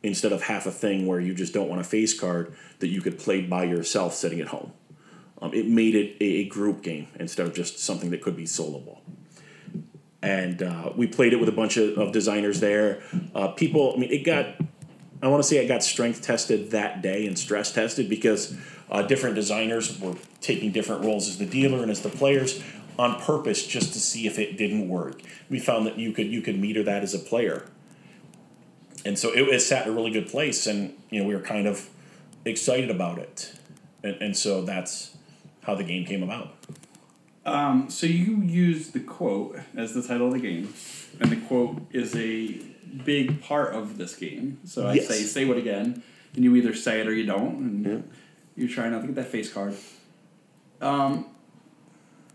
instead of half a thing where you just don't want a face card that you could play by yourself sitting at home. Um, it made it a, group game instead of just something that could be soloable. And uh, we played it with a bunch of, of designers there. Uh, people, I mean, it got, I want to say it got strength tested that day and stress tested because uh, different designers were taking different roles as the dealer and as the players on purpose just to see if it didn't work. We found that you could you could meter that as a player and so it, it sat in a really good place, and you know we were kind of excited about it, and, and so that's how the game came about. Um, so you use the quote as the title of the game, and the quote is a big part of this game. So I yes. say, "Say what again?" and you either say it or you don't, and yeah. you're trying not to get that face card. Um,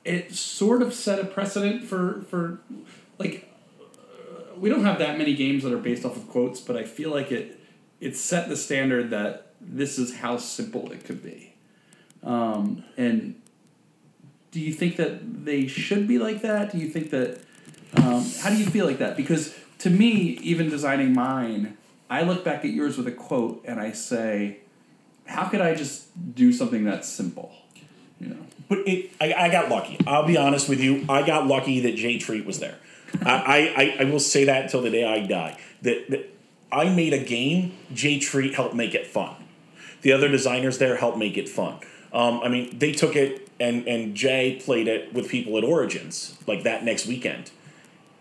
it sort of set a precedent for for like we don't have that many games that are based off of quotes, but I feel like it it set the standard that this is how simple it could be. Um, and do you think that they should be like that? Do you think that um, how do you feel like that? Because to me, even designing mine, I look back at yours with a quote and I say, how could I just do something that's simple? You know. But it, I, I got lucky. I'll be honest with you. I got lucky that Jay Treat was there. I, I, I will say that until the day I die. That, that I made a game. Jay Treat helped make it fun. The other designers there helped make it fun. Um, I mean, they took it and and Jay played it with people at Origins like that next weekend,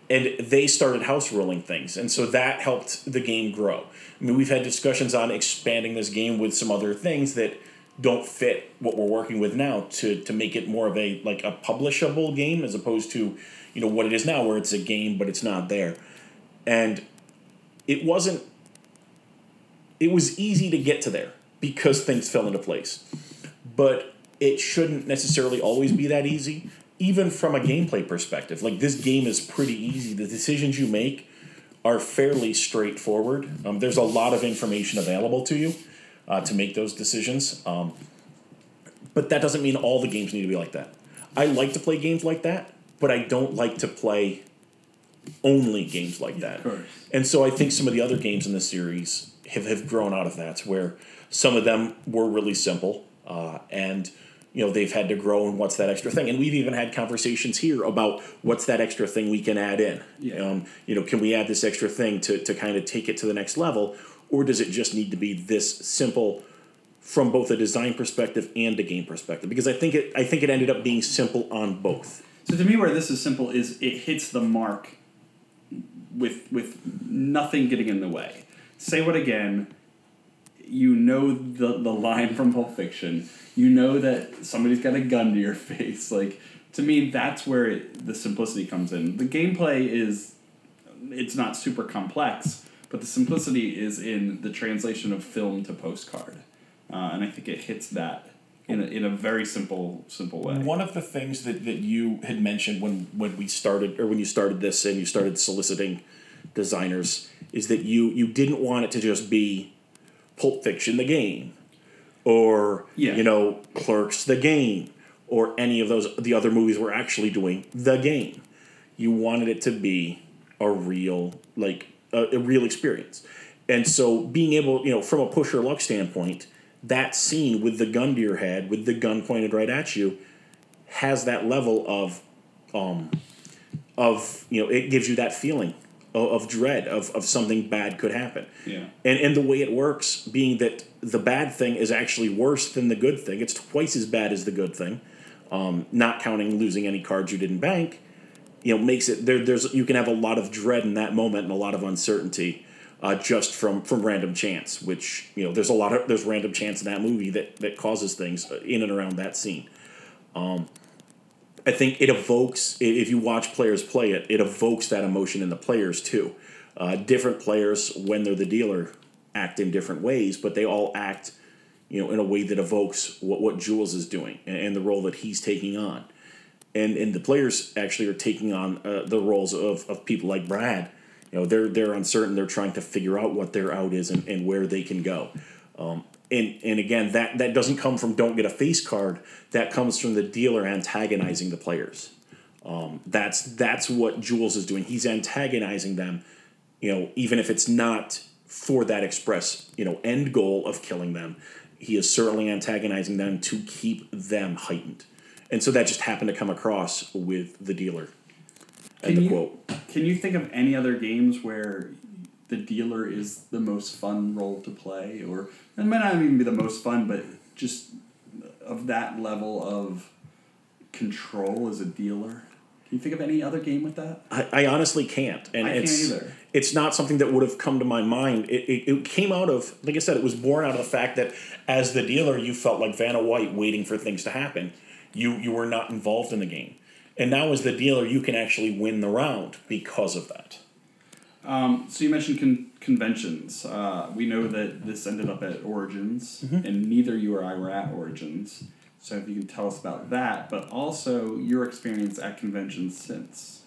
and they started house ruling things, and so that helped the game grow. I mean, we've had discussions on expanding this game with some other things that don't fit what we're working with now to to make it more of a like a publishable game as opposed to you know what it is now where it's a game but it's not there. And it wasn't it was easy to get to there because things fell into place. But it shouldn't necessarily always be that easy even from a gameplay perspective. Like this game is pretty easy. The decisions you make are fairly straightforward. Um, there's a lot of information available to you uh, to make those decisions. Um, but that doesn't mean all the games need to be like that. I like to play games like that, but I don't like to play only games like that. And so I think some of the other games in the series have, have grown out of that, where some of them were really simple, uh, and you know they've had to grow and what's that extra thing. And we've even had conversations here about what's that extra thing we can add in. Yeah. Um, you know, can we add this extra thing to to kind of take it to the next level, or does it just need to be this simple? from both a design perspective and a game perspective because I think it I think it ended up being simple on both. So to me, where this is simple is it hits the mark with with nothing getting in the way. Say what again? You know the the line from Pulp Fiction. You know that somebody's got a gun to your [laughs] face. Like to me, that's where it, the simplicity comes in. The gameplay is it's not super complex, but the simplicity is in the translation of film to postcard uh, and I think it hits that in a, in a very simple simple way. One of the things that, that you had mentioned when when we started or when you started this and you started soliciting designers is that you you didn't want it to just be Pulp Fiction the game or Yeah. you know Clerks the game or any of those the other movies we're actually doing the game. You wanted it to be a real like a, a real experience. And so being able, you know, from a push your luck standpoint, that scene with the gun to your head, with the gun pointed right at you, has that level of um of you know, it gives you that feeling of, of dread of, of something bad could happen. Yeah. And and the way it works, being that the bad thing is actually worse than the good thing, it's twice as bad as the good thing. Um, not counting losing any cards you didn't bank, you know, makes it there. There's you can have a lot of dread in that moment and a lot of uncertainty, uh, just from from random chance. Which you know, there's a lot of there's random chance in that movie that that causes things in and around that scene. Um, I think it evokes if you watch players play it, it evokes that emotion in the players too. Uh, different players, when they're the dealer, act in different ways, but they all act, you know, in a way that evokes what what Jules is doing and, and the role that he's taking on, and and the players actually are taking on uh, the roles of, of people like Brad. You know, they're they're uncertain. They're trying to figure out what their out is and, and where they can go. Um, and and again, that that doesn't come from don't get a face card. That comes from the dealer antagonizing the players. Um, that's that's what Jules is doing. He's antagonizing them. You know, even if it's not for that express you know end goal of killing them, he is certainly antagonizing them to keep them heightened. And so that just happened to come across with the dealer. And Can the you- quote. Can you think of any other games where the dealer is the most fun role to play, or it might not even be the most fun, but just of that level of control as a dealer? Can you think of any other game with that? I, I honestly can't, and I can't it's either. it's not something that would have come to my mind. It, it, it came out of, like I said, it was born out of the fact that as the dealer, you felt like Vanna White waiting for things to happen. You you were not involved in the game, and now as the dealer, you can actually win the round because of that. Um, so you mentioned con- conventions. Uh, we know that this ended up at Origins, and neither you or I were at Origins. So if you can tell us about that, but also your experience at conventions since.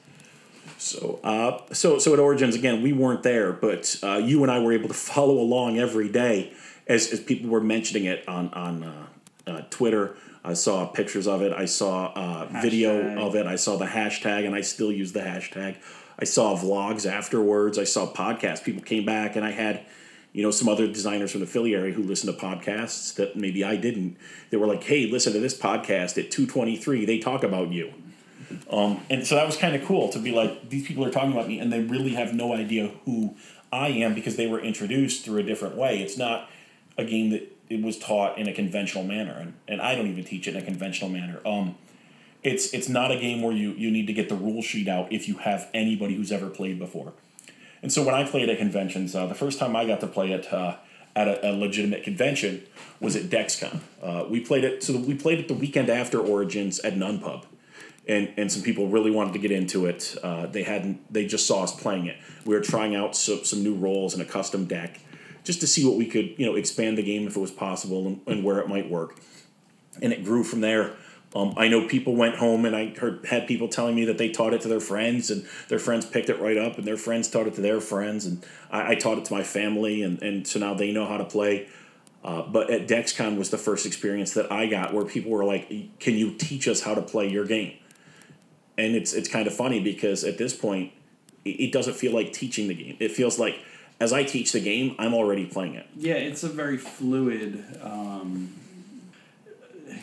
So, uh, so, so at Origins again, we weren't there, but uh, you and I were able to follow along every day as, as people were mentioning it on on uh, uh, Twitter. I saw pictures of it. I saw uh, video of it. I saw the hashtag, and I still use the hashtag. I saw vlogs afterwards. I saw podcasts. People came back, and I had, you know, some other designers from the Philly area who listened to podcasts that maybe I didn't. They were like, "Hey, listen to this podcast at two twenty three. They talk about you." And so that was kind of cool to be like, these people are talking about me and they really have no idea who I am because they were introduced through a different way. It's not a game that it was taught in a conventional manner. And, and I don't even teach it in a conventional manner. Um, it's it's not a game where you, you need to get the rule sheet out if you have anybody who's ever played before. And so when I played at conventions, uh, the first time I got to play it uh, at a, a legitimate convention was at DexCon. Uh, we played it so we played it the weekend after Origins at Nunpub, and and some people really wanted to get into it. Uh, they hadn't they just saw us playing it. We were trying out so, some new roles and a custom deck, just to see what we could you know expand the game if it was possible and, and where it might work. And it grew from there. Um, I know people went home and I heard had people telling me that they taught it to their friends and their friends picked it right up and their friends taught it to their friends and I, I taught it to my family and, and so now they know how to play. Uh, but at DexCon was the first experience that I got where people were like, "Can you teach us how to play your game?" And it's it's kind of funny because at this point, it, it doesn't feel like teaching the game. It feels like as I teach the game, I'm already playing it. Yeah, it's a very fluid. Um,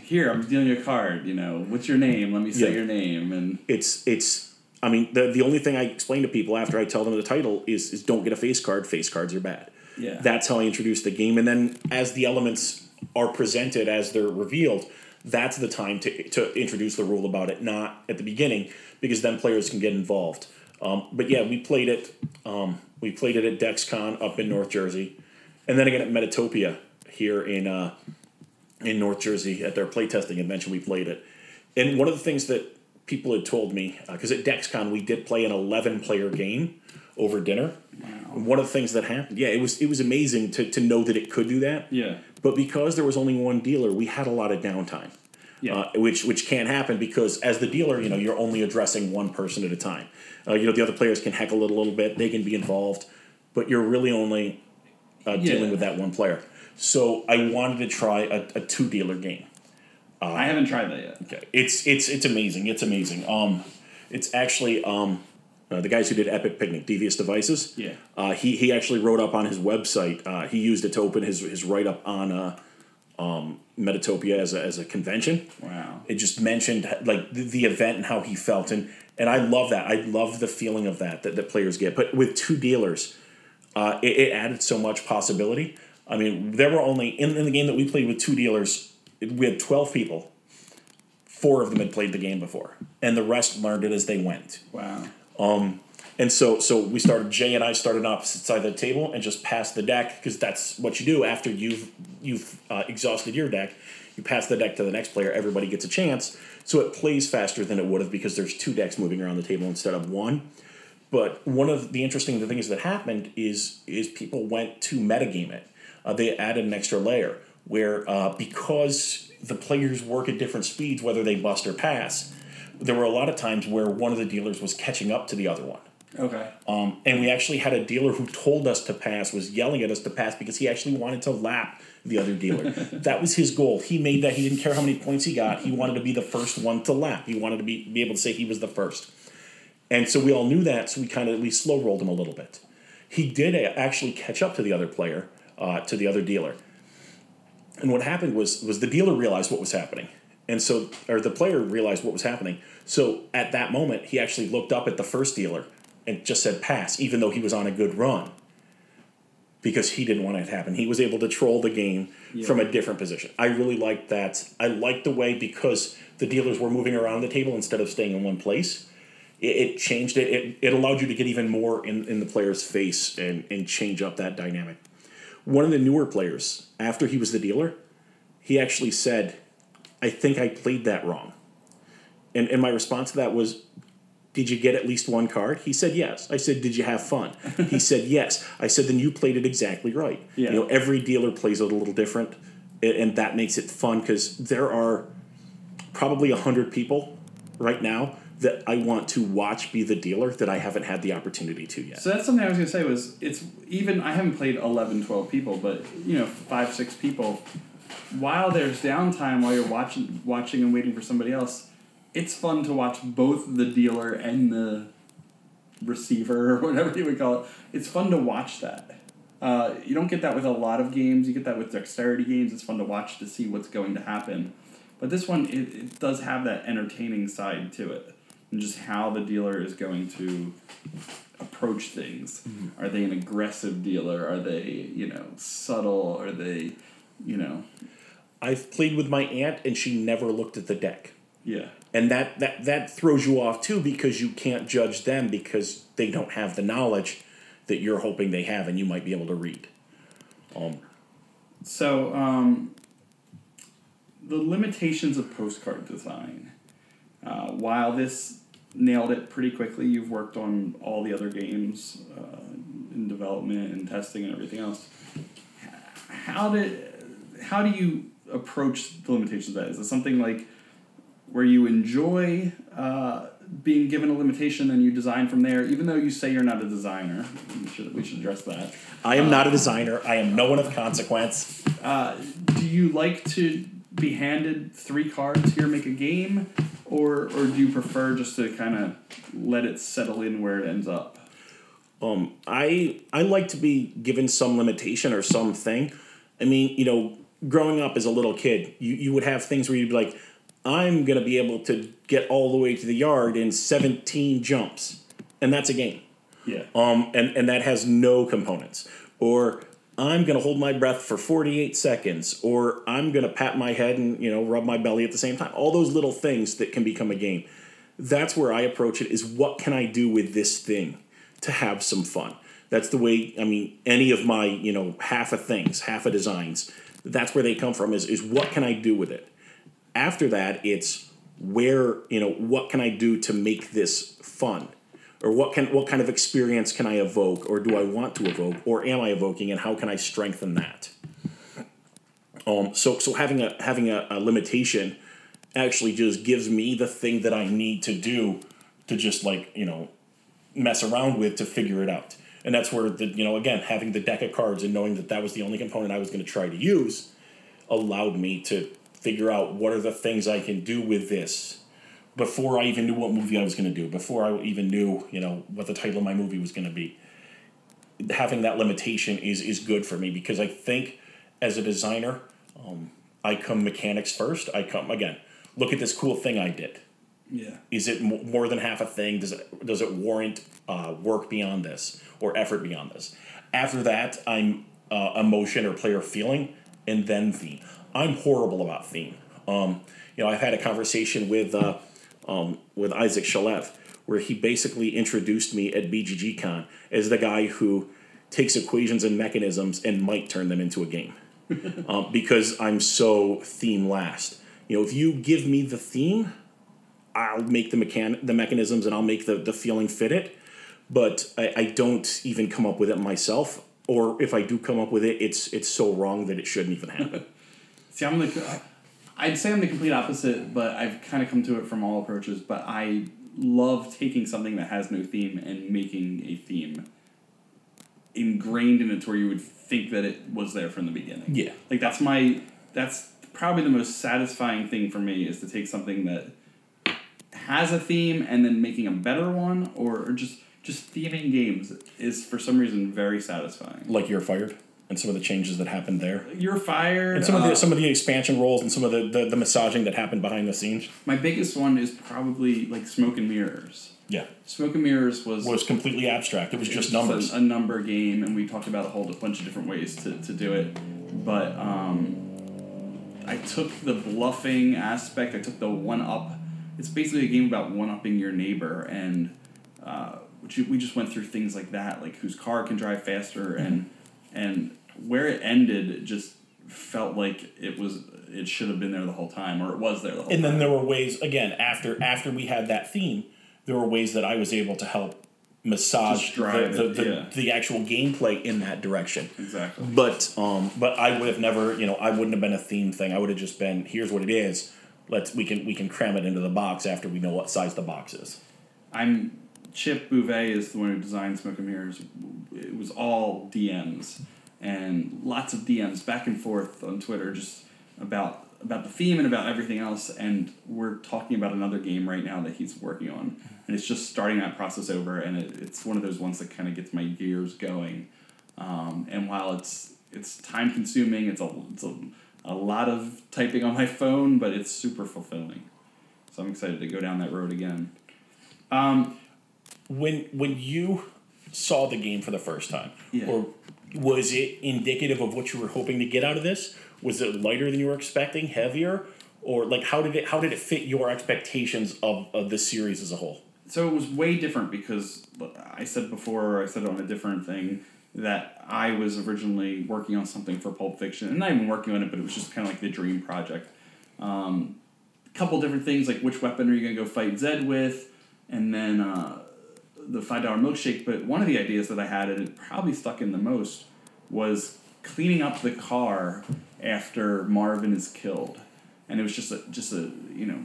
here, I'm dealing a card. You know, what's your name? Let me say Yeah. your name. And it's it's I mean the the only thing I explain to people after I tell them the title is is don't get a face card. Face cards are bad. Yeah. That's how I introduce the game, and then as the elements are presented as they're revealed, that's the time to to introduce the rule about it, not at the beginning, because then players can get involved. Um, but yeah, we played it. Um, we played it at DexCon up in North Jersey, and then again at Metatopia here in uh, in North Jersey at their playtesting convention. We played it, and one of the things that people had told me because at DexCon we did play an eleven player game over dinner. And One of the things that happened, yeah, it was it was amazing to to know that it could do that. yeah, But because there was only one dealer, we had a lot of downtime. Yeah. Uh, which which can't happen because as the dealer, you know, you're only addressing one person at a time. Uh, you know, the other players can heckle it a little bit; they can be involved, but you're really only uh, dealing Yeah. with that one player. So I wanted to try a, a two dealer game. I haven't tried that yet. Okay, it's it's it's amazing. It's amazing. Um, it's actually um, uh, the guys who did Epic Picnic, Devious Devices. Yeah. Uh, he he actually wrote up on his website. Uh, he used it to open his his write up on uh, um, Metatopia as a as a convention. Wow. It just mentioned like the, the event and how he felt, and and I love that. I love the feeling of that that, that players get. But with two dealers, uh, it, it added so much possibility. I mean, there were only in, in the game that we played with two dealers, we had twelve people. Four of them had played the game before, and the rest learned it as they went. Wow. And so, so we started. Jay and I started on opposite side of the table and just passed the deck because that's what you do after you've you've uh, exhausted your deck. You pass the deck to the next player. Everybody gets a chance, so it plays faster than it would have because there's two decks moving around the table instead of one. But one of the interesting things that happened is is people went to metagame it. Uh, they added an extra layer where uh, because the players work at different speeds, whether they bust or pass, there were a lot of times where one of the dealers was catching up to the other one. Okay. Um, and we actually had a dealer who told us to pass, was yelling at us to pass because he actually wanted to lap the other dealer. [laughs] that was his goal. He made that. He didn't care how many points he got. He wanted to be the first one to lap. He wanted to be, be able to say he was the first. And so we all knew that. So we kind of we slow rolled him a little bit. He did actually catch up to the other player, uh, to the other dealer. And what happened was was the dealer realized what was happening. And so or the player realized what was happening. So at that moment he actually looked up at the first dealer and just said pass, even though he was on a good run. Because he didn't want it to happen. He was able to troll the game from a different position. I really liked that. I liked the way because the dealers were moving around the table instead of staying in one place. It, it changed it. it. It allowed you to get even more in, in the player's face and, and change up that dynamic one of the newer players, after he was the dealer, he actually said, I think I played that wrong. And, and my response to that was, Did you get at least one card? He said, Yes. I said, Did you have fun? [laughs] he said, Yes. I said, Then you played it exactly right. Yeah. You know, every dealer plays it a little different, and that makes it fun because there are probably 100 people right now that I want to watch be the dealer that I haven't had the opportunity to yet. So that's something I was gonna say was it's even I haven't played 11, 12 people, but you know five six people. While there's downtime while you're watching watching and waiting for somebody else, it's fun to watch both the dealer and the receiver [laughs] or whatever you would call it. It's fun to watch that. Uh, you don't get that with a lot of games. You get that with dexterity games. It's fun to watch to see what's going to happen. But this one, it, it does have that entertaining side to it. And just how the dealer is going to approach things. Mm-hmm. Are they an aggressive dealer? Are they, you know, subtle? Are they, you know, I've played with my aunt and she never looked at the deck. yeah. And that, that, that throws you off too because you can't judge them because they don't have the knowledge that you're hoping they have and you might be able to read. Um, So, um, the limitations of postcard design. Uh, while this nailed it pretty quickly, you've worked on all the other games uh, in development and testing and everything else. How did how do you approach the limitations of that? Is it something like where you enjoy uh, being given a limitation and you design from there, even though you say you're not a designer? We should we should address that. I am not a designer. I am no one of consequence. Uh, do you like to be handed three cards here, make a game, or or do you prefer just to kind of let it settle in where it ends up? Um, I I like to be given some limitation or something. I mean, you know, growing up as a little kid, you, you would have things where you'd be like, I'm gonna be able to get all the way to the yard in 17 jumps, and that's a game. Yeah. Um, and, and that has no components. Or I'm gonna hold my breath for 48 seconds, or I'm gonna pat my head and you know rub my belly at the same time. All those little things that can become a game. That's where I approach it. Is what can I do with this thing to have some fun? That's the way. I mean, any of my you know half of things, half of designs. That's where they come from. Is is what can I do with it? After that, it's where you know what can I do to make this fun? Or what can what kind of experience can I evoke, or do I want to evoke, or am I evoking, and how can I strengthen that? Um, so so having a having a, a limitation actually just gives me the thing that I need to do to just like you know mess around with to figure it out, and that's where the you know again having the deck of cards and knowing that that was the only component I was going to try to use allowed me to figure out what are the things I can do with this before I even knew what movie I was going to do, before I even knew, you know, what the title of my movie was going to be. Having that limitation is is good for me because I think as a designer, um, I come mechanics first. I come again. Look at this cool thing I did. Yeah. Is it more than half a thing? Does it does it warrant uh, work beyond this or effort beyond this? After that, I'm uh, emotion or player feeling, and then theme. I'm horrible about theme. Um, you know, I've had a conversation with uh, um, with Isaac Shalev where he basically introduced me at BGGCon as the guy who takes equations and mechanisms and might turn them into a game [laughs] um, because I'm so theme last. You know, if you give me the theme, I'll make the mechan- the mechanisms and I'll make the, the feeling fit it, but I, I don't even come up with it myself. Or if I do come up with it, it's it's so wrong that it shouldn't even happen. [laughs] See, I'm the. I'd say I'm the complete opposite, but I've kind of come to it from all approaches. But I love taking something that has no theme and making a theme ingrained in it to where you would think that it was there from the beginning. Yeah. Like that's my that's probably the most satisfying thing for me is to take something that has a theme and then making a better one or, or just just theming games is for some reason very satisfying. like you're fired and some of the changes that happened there. You're fired. And some of uh, the some of the expansion roles and some of the, the, the massaging that happened behind the scenes. My biggest one is probably like Smoke and Mirrors. Yeah. Smoke and Mirrors was Was completely abstract. It was just a- numbers. A, number game, and we talked about a whole bunch of different ways to, to do it. But um, I took the bluffing aspect. I took the one up. It's basically a game about one upping your neighbor, and uh, we just went through things like that, like whose car can drive faster, and and where it ended, just felt like it was it should have been there the whole time, or it was there the whole and time. then there were ways again after after we had that theme, there were ways that I was able to help massage the, it, the, the, yeah. the actual gameplay in that direction. exactly. But um, but I would have never, you know, I wouldn't have been a theme thing. I would have just been, here's what it is. let's we can we can cram it into the box after we know what size the box is. I'm Chip Beauvais is the one who designed Smoke and Mirrors. It was all DMs and lots of DMs back and forth on Twitter just about about the theme and about everything else. And we're talking about another game right now that he's working on, and it's just starting that process over. And it, it's one of those ones that kind of gets my gears going. Um, and while it's it's time consuming, it's a it's a, a lot of typing on my phone, but it's super fulfilling. So I'm excited to go down that road again. Um, when when you saw the game for the first time, Yeah. or was it indicative of what you were hoping to get out of this? Was it lighter than you were expecting, heavier, or like how did it how did it fit your expectations of, of the series as a whole? so it was way different because I said before, I said it on a different thing that I was originally working on something for Pulp Fiction, and not even working on it, but it was just kind of like the dream project. Um, a couple different things like which weapon are you gonna go fight Zed with, and then uh, the five dollar milkshake. But one of the ideas that I had, and it probably stuck in the most, was cleaning up the car after Marvin is killed, and it was just a just a you know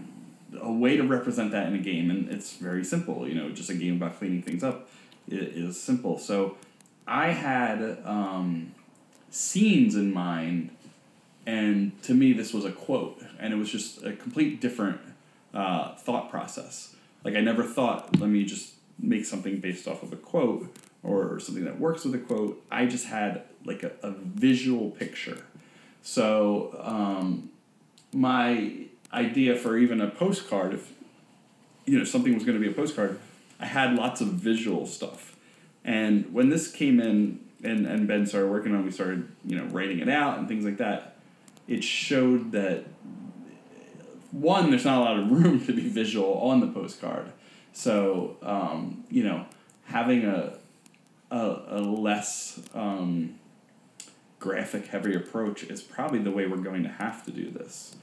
a way to represent that in a game, and it's very simple. You know, just a game about cleaning things up i- is simple. So I had um, scenes in mind, and to me, this was a quote, and it was just a complete different uh, thought process. Like I never thought, let me just make something based off of a quote or something that works with a quote. I just had like a, a visual picture. So um, my idea for even a postcard, if you know something was going to be a postcard, I had lots of visual stuff. And when this came in and, and Ben started working on, it, we started you know writing it out and things like that. It showed that one, there's not a lot of [laughs] room to be visual on the postcard. So um, you know, having a a, a less um, graphic heavy approach is probably the way we're going to have to do this.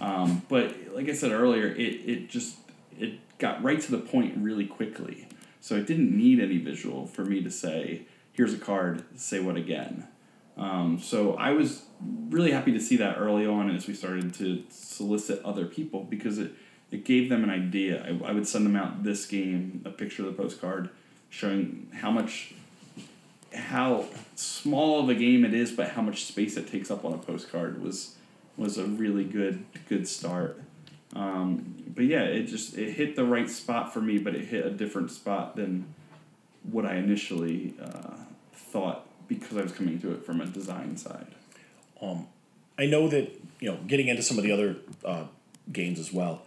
Um, but like I said earlier, it, it just it got right to the point really quickly. So it didn't need any visual for me to say, here's a card, say what again. Um, so I was really happy to see that early on as we started to solicit other people because it, it gave them an idea. I, I would send them out this game, a picture of the postcard showing how much how small of a game it is, but how much space it takes up on a postcard was was a really good good start. Um, but yeah, it just it hit the right spot for me, but it hit a different spot than what I initially uh, thought because I was coming to it from a design side. Um, I know that you know getting into some of the other uh, games as well.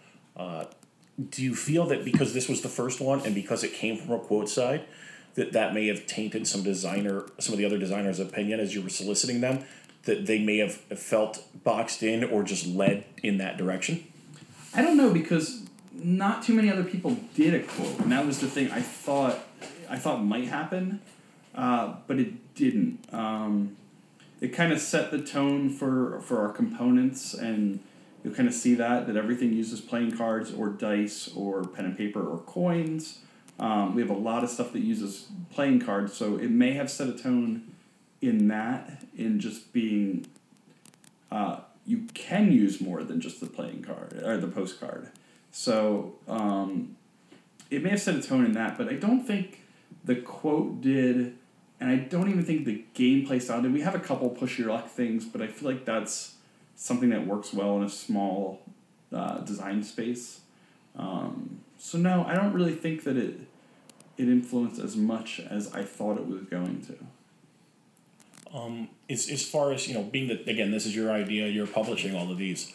Do you feel that because this was the first one and because it came from a quote side, that that may have tainted some designer, some of the other designers' opinion as you were soliciting them, that they may have felt boxed in or just led in that direction? I don't know because not too many other people did a quote, and that was the thing I thought I thought might happen, uh, but it didn't. Um, it kind of set the tone for for our components, and you'll kind of see that that everything uses playing cards or dice or pen and paper or coins. Um, we have a lot of stuff that uses playing cards, so it may have set a tone in that in just being uh, you can use more than just the playing card or the postcard. So um, it may have set a tone in that, but I don't think the quote did, and I don't even think the gameplay style did. We have a couple push your luck things, but I feel like that's something that works well in a small uh, design space. Um, so no, I don't really think that it it influenced as much as I thought it was going to. Um, as, as far as you know, being that again, this is your idea, you're publishing all of these.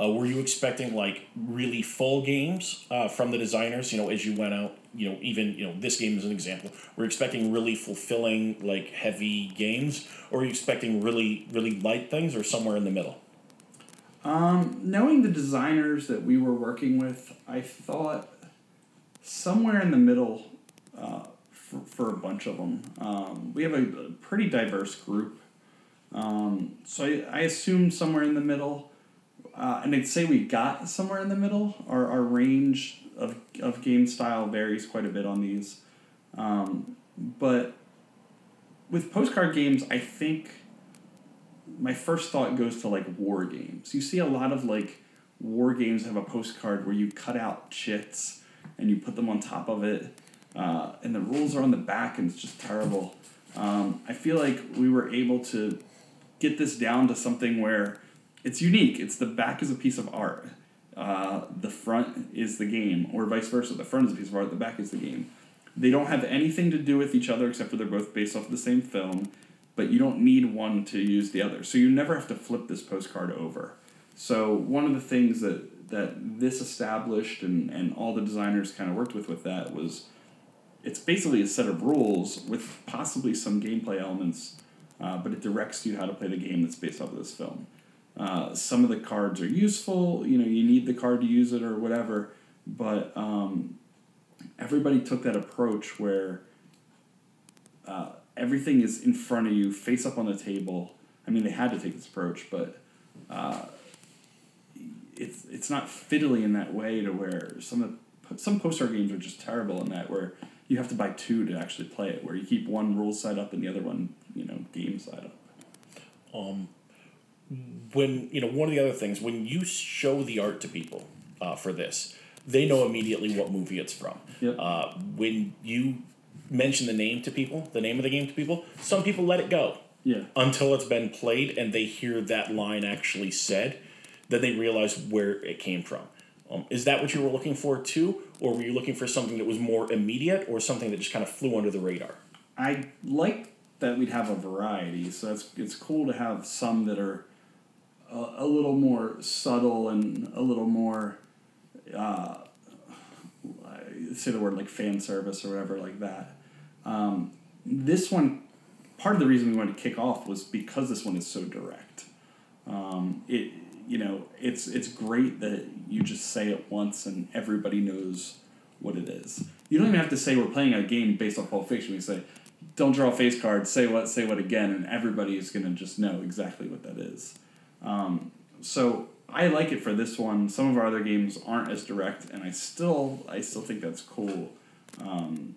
Uh, were you expecting like really full games uh, from the designers? You know, as you went out, you know, even you know this game is an example. Were you expecting really fulfilling, like heavy games, or were you expecting really really light things, or somewhere in the middle? Um, knowing the designers that we were working with, I thought somewhere in the middle uh, for, for a bunch of them. Um, we have a, a pretty diverse group. Um, so I, I assumed somewhere in the middle. Uh, and I'd say we got somewhere in the middle. Our, our range of, of game style varies quite a bit on these. Um, but with postcard games, I think my first thought goes to like war games. You see a lot of like war games have a postcard where you cut out chits and you put them on top of it, uh, and the rules are on the back, and it's just terrible. Um, I feel like we were able to get this down to something where it's unique. It's the back is a piece of art. Uh, the front is the game, or vice versa. The front is a piece of art. The back is the game. They don't have anything to do with each other except for they're both based off of the same film, but you don't need one to use the other. So you never have to flip this postcard over. So one of the things that that this established and, and all the designers kind of worked with with that was it's basically a set of rules with possibly some gameplay elements, uh, but it directs you how to play the game that's based off of this film. Uh, some of the cards are useful, you know, you need the card to use it or whatever, but um, everybody took that approach where uh, everything is in front of you, face up on the table. I mean, they had to take this approach, but uh, it's it's not fiddly in that way to where some of some postcard games are just terrible in that where you have to buy two to actually play it, where you keep one rule side up and the other one, you know, game side up. Um, when you know one of the other things when you show the art to people uh, for this, they know immediately what movie it's from. Yep. Uh, when you mention the name to people, the name of the game to people, some people let it go Yeah. until it's been played and they hear that line actually said, then they realize where it came from. Um, is that what you were looking for too, or were you looking for something that was more immediate, or something that just kind of flew under the radar? I like that we'd have a variety, so it's it's cool to have some that are a, a little more subtle and a little more, uh, I say the word like fan service or whatever like that. Um, this one, part of the reason we wanted to kick off was because this one is so direct. Um, it you know it's it's great that you just say it once and everybody knows what it is. You don't even have to say we're playing a game based off Pulp Fiction. We say, don't draw a face card. Say what, say what again, and everybody is gonna just know exactly what that is. Um, so I like it for this one. Some of our other games aren't as direct, and I still I still think that's cool. Um,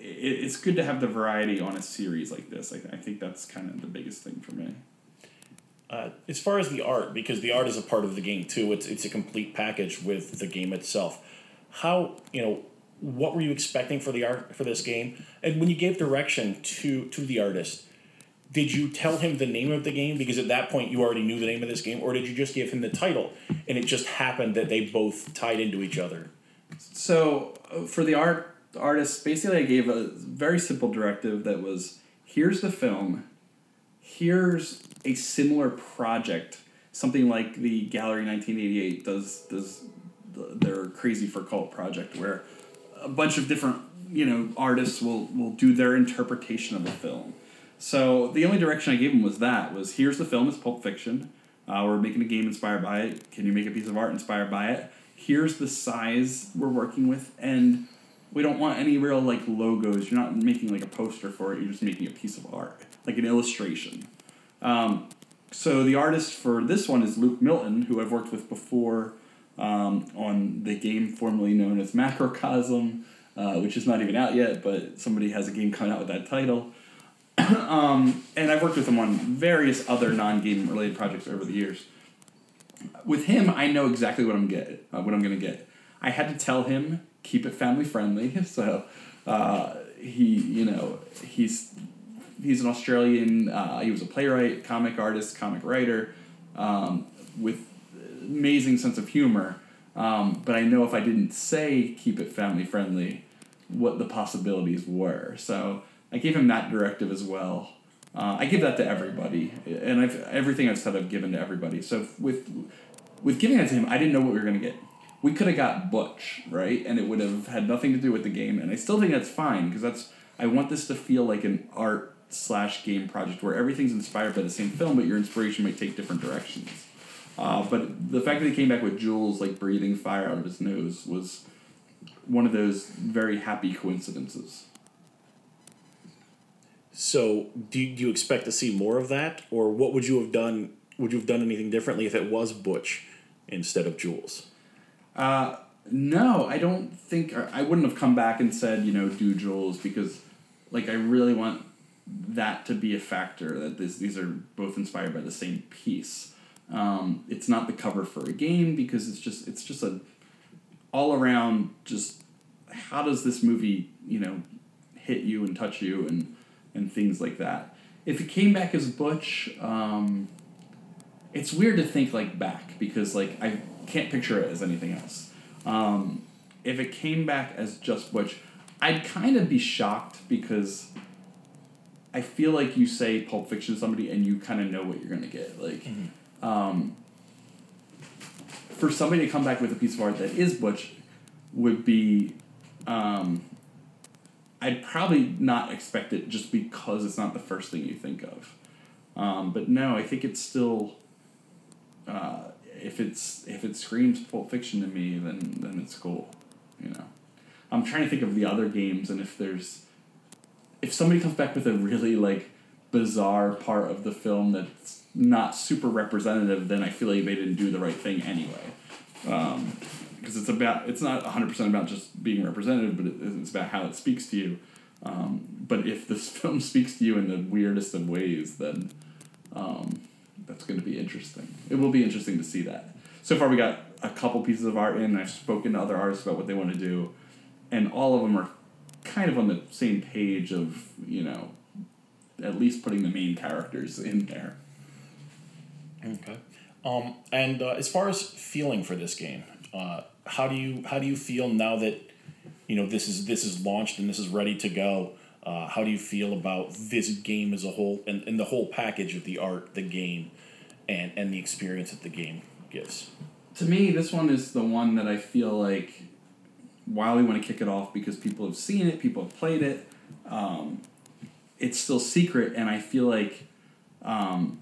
it, it's good to have the variety on a series like this. I, I think that's kind of the biggest thing for me. Uh, as far as the art, because the art is a part of the game too, it's it's a complete package with the game itself. How you know what were you expecting for the art for this game? And when you gave direction to to the artist, did you tell him the name of the game because at that point you already knew the name of this game, or did you just give him the title and it just happened that they both tied into each other? So uh, for the art artist, basically, I gave a very simple directive that was: here's the film, here's a similar project, something like the Gallery nineteen eighty eight does does their Crazy for Cult project, where a bunch of different you know artists will will do their interpretation of the film. So the only direction I gave him was that was here's the film, it's Pulp Fiction. Uh, we're making a game inspired by it. Can you make a piece of art inspired by it? Here's the size we're working with, and we don't want any real like logos. You're not making like a poster for it. You're just making a piece of art, like an illustration. Um, so the artist for this one is Luke Milton, who I've worked with before um, on the game formerly known as Macrocosm, uh, which is not even out yet, but somebody has a game coming out with that title. [coughs] um, and I've worked with him on various other non-game related projects over the years. With him, I know exactly what I'm get uh, what I'm gonna get. I had to tell him keep it family friendly, [laughs] so uh, he you know he's he's an Australian. Uh, he was a playwright, comic artist, comic writer, um, with amazing sense of humor. Um, but I know if I didn't say keep it family friendly, what the possibilities were. So I gave him that directive as well. Uh, I give that to everybody, and I've everything I've said I've given to everybody. So with with giving that to him, I didn't know what we were gonna get. We could have got Butch right, and it would have had nothing to do with the game. And I still think that's fine because that's I want this to feel like an art slash game project where everything's inspired by the same film, but your inspiration might take different directions. Uh, but the fact that he came back with Jules like breathing fire out of his nose was one of those very happy coincidences. So, do you, do you expect to see more of that, or what would you have done? Would you have done anything differently if it was Butch instead of Jules? Uh, no, I don't think I wouldn't have come back and said you know do Jules because like I really want that to be a factor that this these are both inspired by the same piece. Um, it's not the cover for a game because it's just it's just a all around just how does this movie you know hit you and touch you and and things like that. If it came back as Butch, um, it's weird to think like back because like I can't picture it as anything else. Um, if it came back as just Butch, I'd kind of be shocked because I feel like you say Pulp Fiction to somebody and you kind of know what you're gonna get. Like, um, for somebody to come back with a piece of art that is Butch would be, um, I'd probably not expect it just because it's not the first thing you think of. Um, but no, I think it's still. Uh, if it's if it screams Pulp Fiction to me, then then it's cool, you know. I'm trying to think of the other games and if there's if somebody comes back with a really like bizarre part of the film that's not super representative, then I feel like they didn't do the right thing anyway. Um, because it's about it's not 100% about just being representative but it, it's about how it speaks to you um, but if this [laughs] film speaks to you in the weirdest of ways then um, that's going to be interesting it will be interesting to see that so far we got a couple pieces of art in i've spoken to other artists about what they want to do and all of them are kind of on the same page of you know at least putting the main characters in there Okay. Um, and uh, as far as feeling for this game, uh, how do you how do you feel now that you know this is this is launched and this is ready to go? Uh, how do you feel about this game as a whole and, and the whole package of the art, the game, and and the experience that the game gives? to me, this one is the one that I feel like while we want to kick it off because people have seen it, people have played it, um, it's still secret, and I feel like um,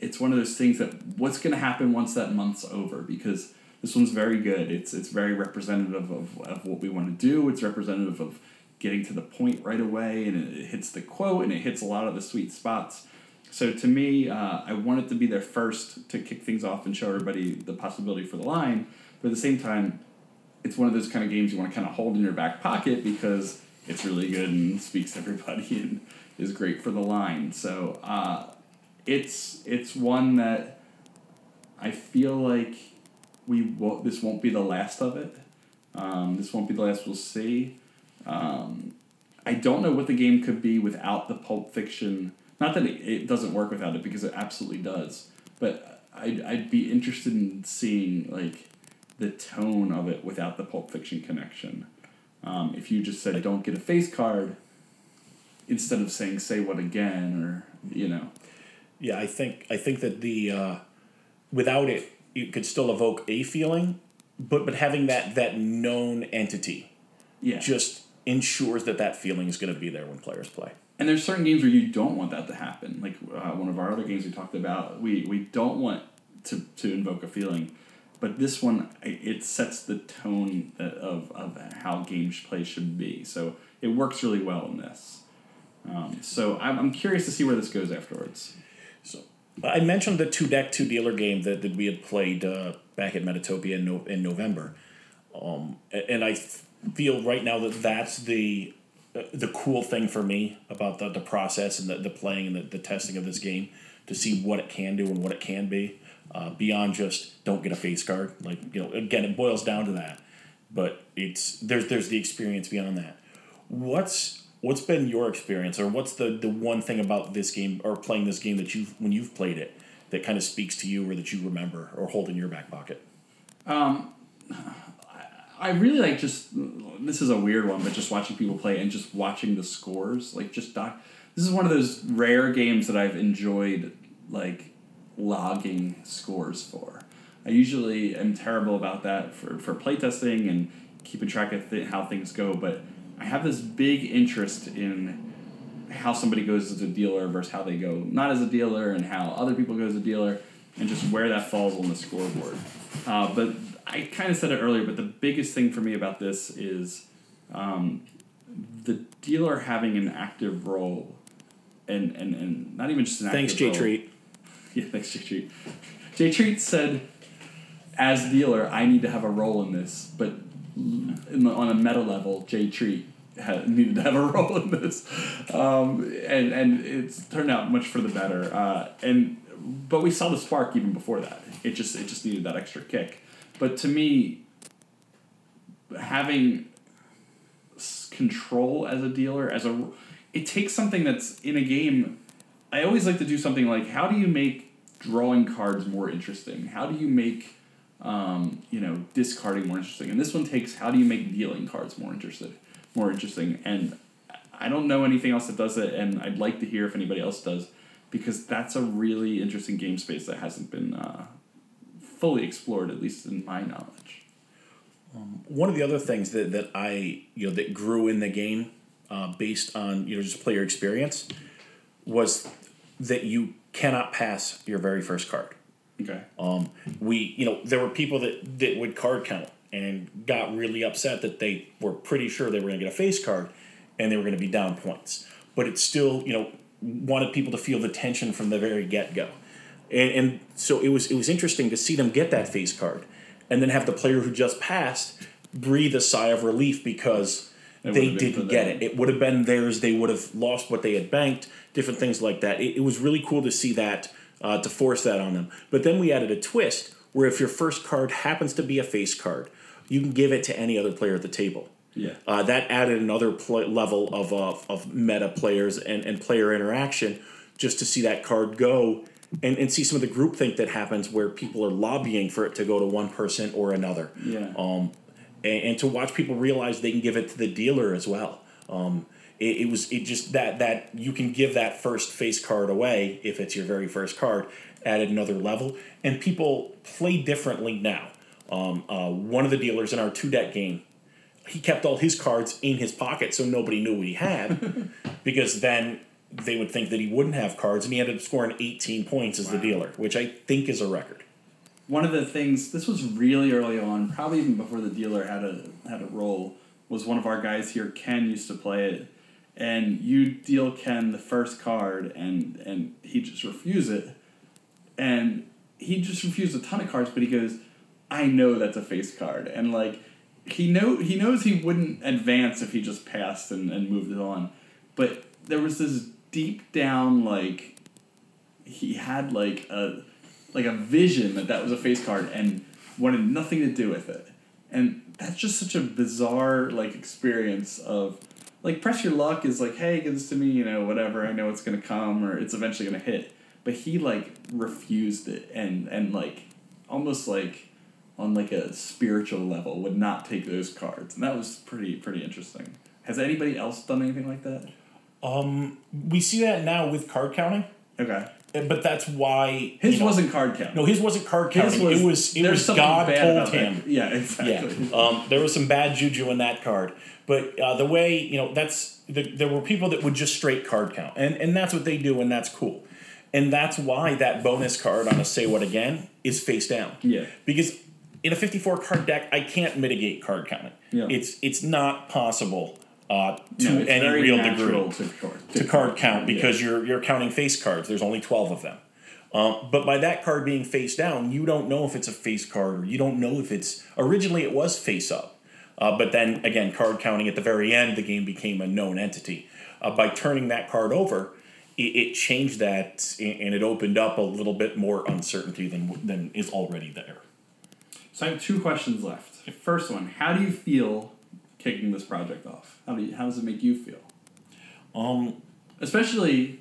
it's one of those things that what's going to happen once that month's over because this one's very good. It's it's very representative of, of what we want to do. It's representative of getting to the point right away, and it hits the quote, and it hits a lot of the sweet spots. So to me, uh, I want it to be there first to kick things off and show everybody the possibility for the line. But at the same time, it's one of those kind of games you want to kind of hold in your back pocket because it's really good and [laughs] speaks to everybody and is great for the line. So uh, it's it's one that I feel like we won't, this won't be the last of it. Um, this won't be the last we'll see. Um, I don't know what the game could be without the Pulp Fiction. Not that it, it doesn't work without it because it absolutely does. But I'd, I'd be interested in seeing like the tone of it without the Pulp Fiction connection. Um, if you just said don't get a face card instead of saying say what again or you know Yeah, I think I think that the uh, without it, it could still evoke a feeling, but but having that that known entity yeah just ensures that that feeling is going to be there when players play. And there's certain games where you don't want that to happen. Like uh, one of our other games we talked about, we, we don't want to, to invoke a feeling. But this one, it sets the tone of, of how games play should be. So it works really well in this. Um, so I'm, I'm curious to see where this goes afterwards. So I mentioned the two deck two dealer game that, that we had played uh, back at Metatopia in, no, in November, um, and I f- feel right now that that's the uh, the cool thing for me about the, the process and the, the playing and the, the testing of this game to see what it can do and what it can be uh, beyond just don't get a face card. Like you know again it boils down to that. But it's there's there's the experience beyond that. What's what's been your experience or what's the the one thing about this game or playing this game that you when you've played it that kind of speaks to you or that you remember or hold in your back pocket I really like just this is a weird one, but just watching people play and just watching the scores, like just doc. This is one of those rare games that I've enjoyed, like logging scores for. I usually am terrible about that for for playtesting and keeping track of th- how things go, but I have this big interest in how somebody goes as a dealer versus how they go not as a dealer and how other people go as a dealer and just where that falls on the scoreboard. Uh, but I kind of said it earlier, but the biggest thing for me about this is um, the dealer having an active role and, and, and not even just an thanks role. Treat [laughs] Yeah, thanks, J Treat. J Treat said, as dealer, I need to have a role in this, but in the, on a meta level, J Treat had, needed to have a [laughs] role in this, um, and and it's turned out much for the better. Uh, and but we saw the spark even before that. It just it just needed that extra kick. But to me, having control as a dealer as a it takes something that's in a game. I always like to do something like how do you make drawing cards more interesting? How do you make um, you know discarding more interesting? And this one takes how do you make dealing cards more interested, more interesting? And I don't know anything else that does it, and I'd like to hear if anybody else does, because that's a really interesting game space that hasn't been uh, fully explored, at least in my knowledge. one of the other things that, that I you know that grew in the game uh, based on you know just player experience was that you cannot pass your very first card. Okay. Um, we you know there were people that that would card count and got really upset that they were pretty sure they were going to get a face card and they were going to be down points, but it still you know wanted people to feel the tension from the very get go, and and so it was it was interesting to see them get that face card, and then have the player who just passed breathe a sigh of relief because It they would've been for didn't get it. It would have been theirs. They would have lost what they had banked. Different things like that. It, it was really cool to see that uh, to force that on them. But then we added a twist where if your first card happens to be a face card, you can give it to any other player at the table. Yeah. Uh, that added another pl- level of, uh, of meta players and, and player interaction just to see that card go and, and see some of the groupthink that happens where people are lobbying for it to go to one person or another. Yeah. Um, and, and to watch people realize they can give it to the dealer as well. Um, it, it was it just that that you can give that first face card away if it's your very first card added another level, and people play differently now. Um, uh, one of the dealers in our two deck game, he kept all his cards in his pocket so nobody knew what he had, [laughs] because then they would think that he wouldn't have cards, and he ended up scoring 18 points as the dealer, which I think is a record. one of the things this was really early on, probably even before the dealer had a had a role, was one of our guys here, Ken, used to play it, and you deal Ken the first card, and and he just refuse it, and he just refused a ton of cards, but he goes, I know that's a face card, and like he know he knows he wouldn't advance if he just passed and, and moved it on, but there was this deep down like he had like a like a vision that that was a face card and wanted nothing to do with it. And that's just such a bizarre like experience of like press your luck is like hey give this to me you know whatever i know it's gonna come or it's eventually gonna hit. But he like refused it and and like almost like on like a spiritual level would not take those cards. And that was pretty pretty interesting. Has anybody else done anything like that Um, we see that now with card counting, okay but that's why his you know- wasn't card count No, his wasn't card counting. it was it was God bad told about that. him. yeah Yeah, exactly um, there was some bad juju in that card, but uh, the way you know that's the, there were people that would just straight card count, and and that's what they do, and that's cool, and that's why that bonus card on a say what again is face down. Yeah. because in a fifty four card deck, I can't mitigate card counting. Yeah. It's it's not possible uh, to No, any real degree to card, to card count Yeah. because you're you're counting face cards. There's only twelve of them. Um, but by that card being face down, you don't know if it's a face card or you don't know if it's originally it was face up. Uh, but then again, card counting at the very end, the game became a known entity. Uh, by turning that card over, it, it changed that and and it opened up a little bit more uncertainty than than is already there. So I have two questions left. First one: How do you feel kicking this project off? How do you, how does it make you feel? Um, Especially,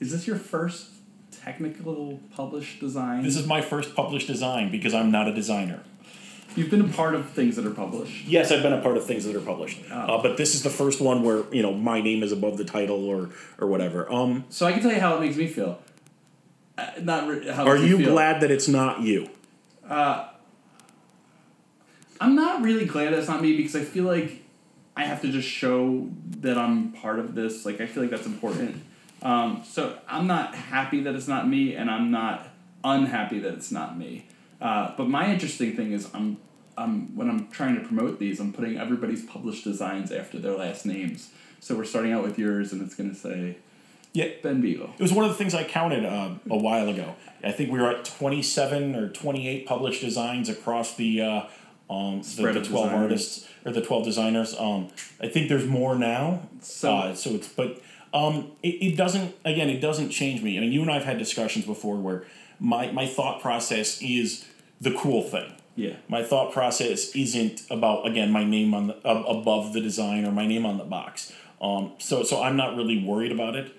is this your first technical published design? this is my first published design because I'm not a designer. You've been a part of things that are published. Yes, I've been a part of things that are published, Oh. uh, but this is the first one where you know my name is above the title or or whatever. Um, So I can tell you how it makes me feel. Uh, not re- how. are you feel. glad that it's not you? I'm not really glad it's not me because I feel like I have to just show that I'm part of this. Like I feel like that's important. Um, so I'm not happy that it's not me, and I'm not unhappy that it's not me. Uh, but my interesting thing is I'm I'm when I'm trying to promote these, I'm putting everybody's published designs after their last names. So we're starting out with yours, and it's gonna say Yeah, Ben Beagle. it was one of the things I counted uh, a while ago. I think we were at twenty seven or twenty eight published designs across the uh, um, the, the of twelve designers. artists or the twelve designers. Um, I think there's more now. So- uh, so it's but Um, it, it doesn't. Again, it doesn't change me. I mean, you and I have had discussions before where my my thought process is the cool thing. Yeah. My thought process isn't about again my name on the uh, above the design or my name on the box. Um, so so I'm not really worried about it.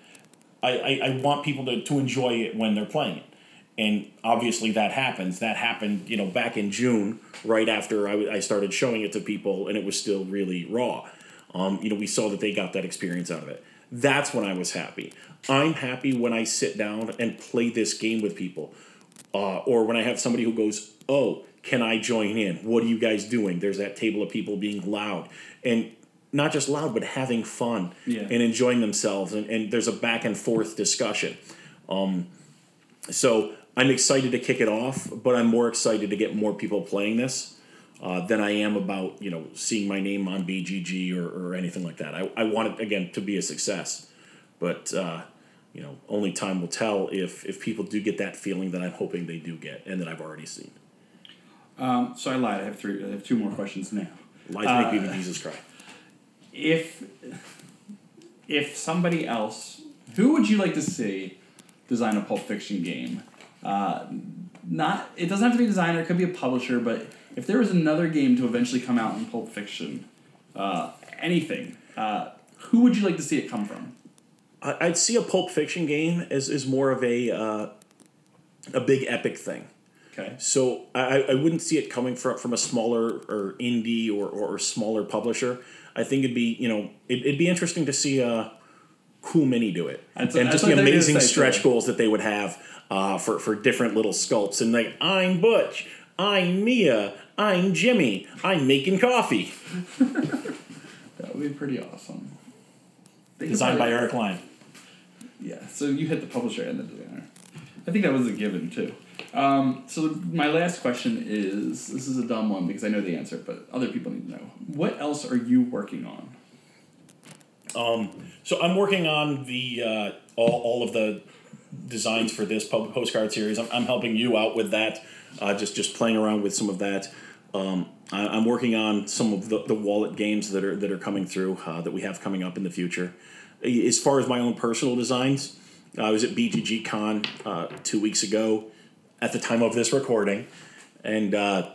I, I, I want people to, to enjoy it when they're playing it. And obviously that happens. That happened, you know, back in June, right after I, w- I started showing it to people, and it was still really raw. Um, you know, we saw that they got that experience out of it. That's when I was happy. I'm happy when I sit down and play this game with people, uh, or when I have somebody who goes, "Oh, can I join in? What are you guys doing?" There's that table of people being loud and not just loud, but having fun Yeah. and enjoying themselves, and, and there's a back and forth discussion. Um, so I'm excited to kick it off, but I'm more excited to get more people playing this uh, than I am about you know seeing my name on BGG or, or anything like that. I, I want it again to be a success, but uh, you know only time will tell if if people do get that feeling that I'm hoping they do get and that I've already seen. Um, so I lied. I have three. I have two more questions now. Lies Uh, make even Jesus cry. If if somebody else, who would you like to see design a Pulp Fiction game? Uh, not it doesn't have to be a designer. It could be a publisher. But if there was another game to eventually come out in Pulp Fiction, uh, anything, uh, who would you like to see it come from? I'd see a Pulp Fiction game as, as more of a uh, a big epic thing. Okay. So I, I wouldn't see it coming from, from a smaller or indie or, or, smaller publisher. I think it'd be you know it, it'd be interesting to see a cool mini do it That's- and that's just the they were gonna amazing stretch too. goals that they would have uh, for for different little sculpts and like I'm Butch, I'm Mia, I'm Jimmy, I'm making coffee. [laughs] That would be pretty awesome. Could Designed by Eric Lang. Yeah, so you hit the publisher and the designer. I think that was a given too. Um, so my last question is this is a dumb one because I know the answer, but other people need to know. What else are you working on? So I'm working on the uh, all, all of the designs for this postcard series. I'm, I'm helping you out with that, uh, just just playing around with some of that. Um, I, I'm working on some of the, the wallet games that are that are coming through uh, that we have coming up in the future. As far as my own personal designs, I was at BGG Con uh, two weeks ago at the time of this recording, and uh,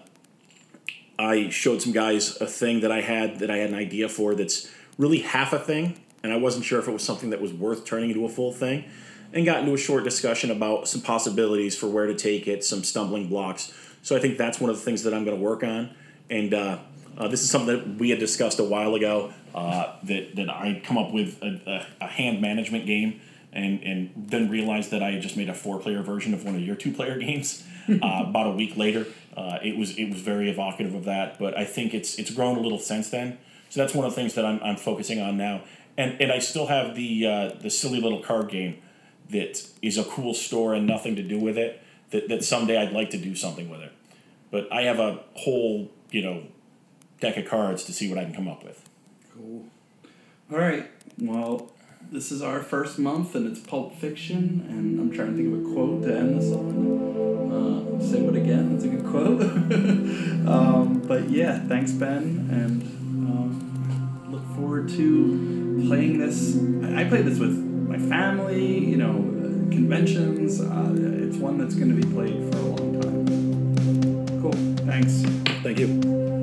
I showed some guys a thing that I had that I had an idea for that's really half a thing, and I wasn't sure if it was something that was worth turning into a full thing, and got into a short discussion about some possibilities for where to take it, some stumbling blocks. So I think that's one of the things that I'm going to work on, and uh, uh, this is something that we had discussed a while ago uh, that that I come up with a, a, a hand management game. And, and then realized that I had just made a four player version of one of your two player [laughs] games. Uh, about a week later, uh, it was it was very evocative of that. But I think it's it's grown a little since then. So that's one of the things that I'm, I'm focusing on now. And and I still have the uh, the silly little card game that is a cool store and nothing to do with it. That that someday I'd like to do something with it. But I have a whole you know deck of cards to see what I can come up with. Cool. All right. Well, this is our first month, and it's Pulp Fiction, and I'm trying to think of a quote to end this on. Uh, say what again? It's a good quote. [laughs] um, but yeah, thanks, Ben, and forward to playing this. I played this with my family, you know, conventions. Uh, it's one that's going to be played for a long time. Cool. Thanks. Thank you.